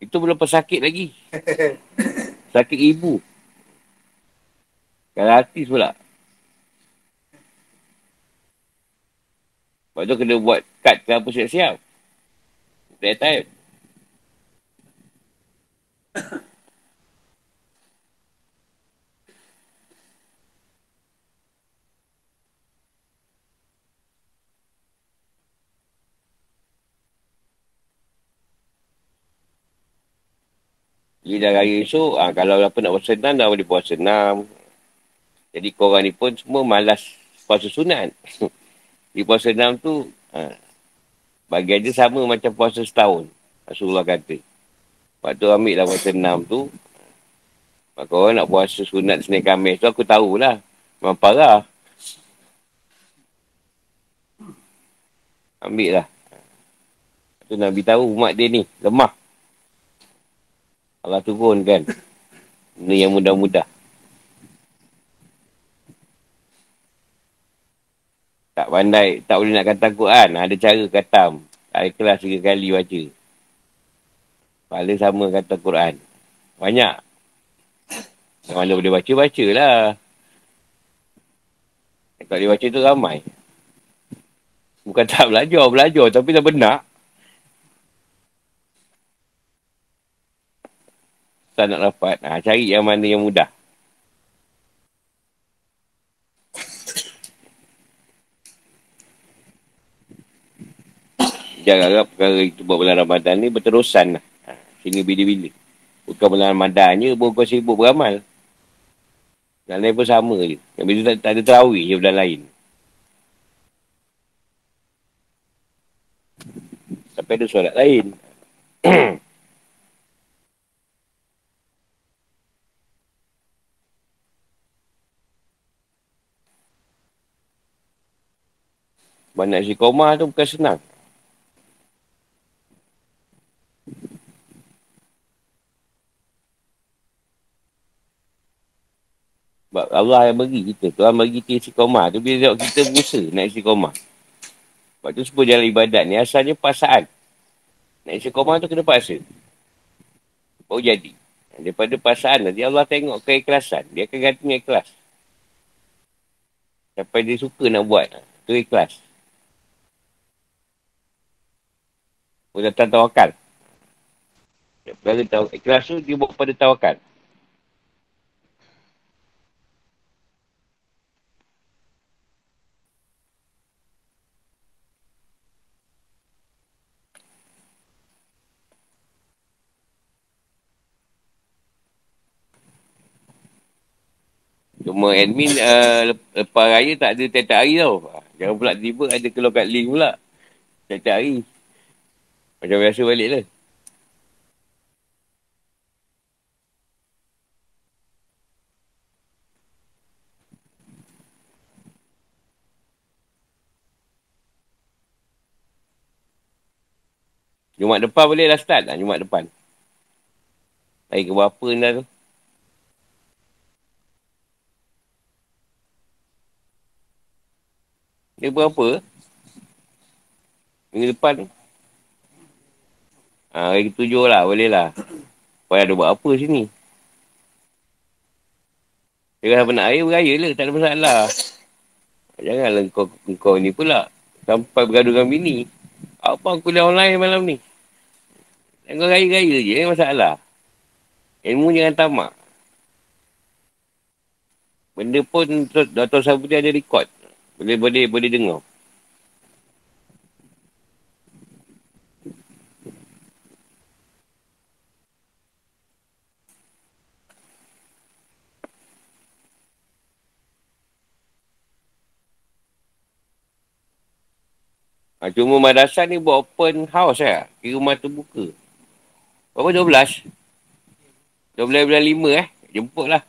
[SPEAKER 1] Itu belum pesakit lagi. Sakit ibu. Kalau artis pula. Lepas tu kena buat cut ke apa siap-siap. That time. Jadi dah raya esok, ha, kalau apa nak puasa enam, dah boleh puasa enam. Jadi korang ni pun semua malas puasa sunat. Di puasa enam tu, ha, bagi dia sama macam puasa setahun. Rasulullah kata. Lepas tu ambil lah puasa enam tu. Maka orang nak puasa sunat Senin Khamis tu aku tahulah. Memang parah. Ambil lah. Tu Nabi tahu umat dia ni lemah. Allah turun kan. Benda yang mudah-mudah. Tak pandai, tak boleh nak kata Quran. Ada cara katam. Tak ikhlas tiga kali baca. Pahala sama kata Quran. Banyak. Yang mana boleh baca, baca lah. Kalau dia baca tu ramai. Bukan tak belajar, belajar. Tapi dah benar. Tak nak dapat. Ha, cari yang mana yang mudah. Jangan harap perkara itu buat bulan Ramadan ni berterusan lah. Sehingga bila-bila. Bukan bulan Ramadannya pun kau sibuk beramal. Yang lain pun sama je. Yang bila tak, tak ada terawih je bulan lain. Sampai ada solat lain. Banyak si koma tu bukan senang. Sebab Allah yang bagi kita. Tuhan bagi kita istiqomah. Tu bila tengok kita berusaha nak istiqomah. Sebab tu semua jalan ibadat ni asalnya pasaan. Nak istiqomah tu kena paksa. Baru jadi. Daripada pasaan nanti Allah tengok keikhlasan. Dia akan ganti ikhlas. Sampai dia suka nak buat. Tu ikhlas. Datang tawakal. Perkara tawakal. Ikhlas tu dia buat pada tawakal. Cuma admin uh, lepas raya tak ada tiap-tiap hari tau. Jangan pula tiba ada keluar kat link pula. Tiap-tiap hari. Macam biasa balik lah. Jumat depan boleh lah start lah Jumat depan. Hari ke berapa ni dah tu. Dia berapa? Minggu depan tu. Ha, hari ketujuh lah, boleh lah. Payah ada buat apa sini. Dia kata nak air, beraya lah. Tak ada masalah. Janganlah kau, kau ni pula. Sampai bergaduh dengan bini. Apa aku kuliah online malam ni? Jangan raya-raya je, eh, masalah. Ilmu jangan tamak. Benda pun Dr. Sabuti ada record. Boleh boleh boleh dengar. Ha, cuma madrasah ni buat open house lah. Kira rumah tu buka. Berapa 12? 12 bulan 5 eh. Jemput lah.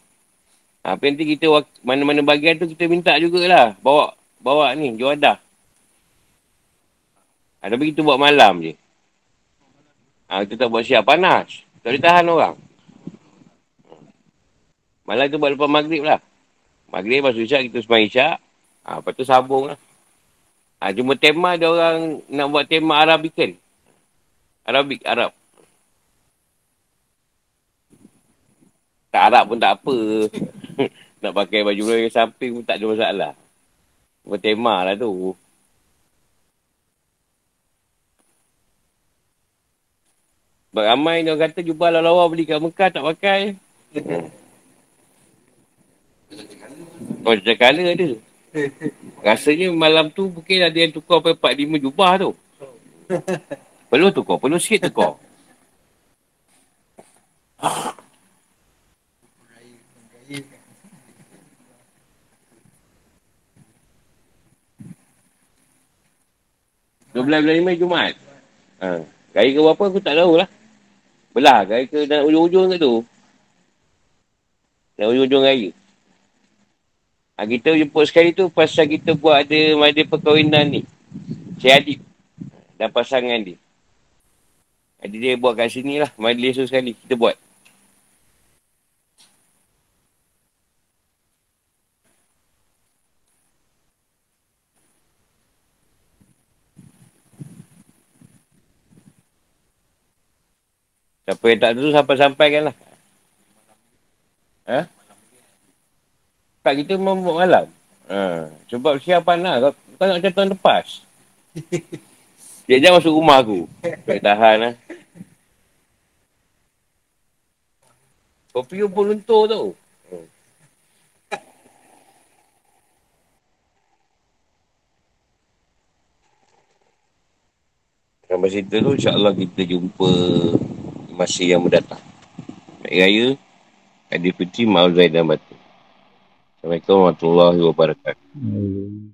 [SPEAKER 1] Ha, nanti kita mana-mana bagian tu kita minta jugalah. Bawa bawa ni, juadah. Ha, tapi kita buat malam je. Ha, kita tak buat siap. Panas. Tak boleh tahan orang. Malam tu buat lepas maghrib lah. Maghrib masuk isyak, kita sembang isyak. Ha, lepas tu sambung lah. Ha, cuma tema dia orang nak buat tema Arabican. Arabik, Arab. Tak Arab pun tak apa. nak pakai baju yang samping pun tak ada masalah. Buat tema lah tu. Sebab ramai ni orang kata jumpa lawa-lawa beli kat Mekah tak pakai. Oh, macam colour ada. Rasanya malam tu mungkin ada yang tukar sampai 4-5 jubah tu. Perlu tukar, perlu sikit tukar. Dua bulan lima Jumaat. Ha. Gaya ke berapa aku tak tahu lah. Belah, gaya ke nak ujung-ujung ke tu? Nak ujung-ujung raya. Ha, kita jemput sekali tu pasal kita buat ada ada perkahwinan ni. Cik Adib. Dan pasangan dia. Jadi dia buat kat sini lah. Majlis tu sekali. Kita buat. Siapa yang tak tahu sampai-sampaikan lah. Ha? Tak kita memang buat malam. Ha. Sebab siapan lah. Kau, kau nak macam tahun lepas. Dia jangan masuk rumah aku. Tak tahan lah. Kopi pun luntur tu. Sampai situ tu insyaAllah kita jumpa masa yang mendatang. Baik raya, Aidilfitri, Ma'ul Zaid dan Batu. Assalamualaikum warahmatullahi wabarakatuh. Hmm.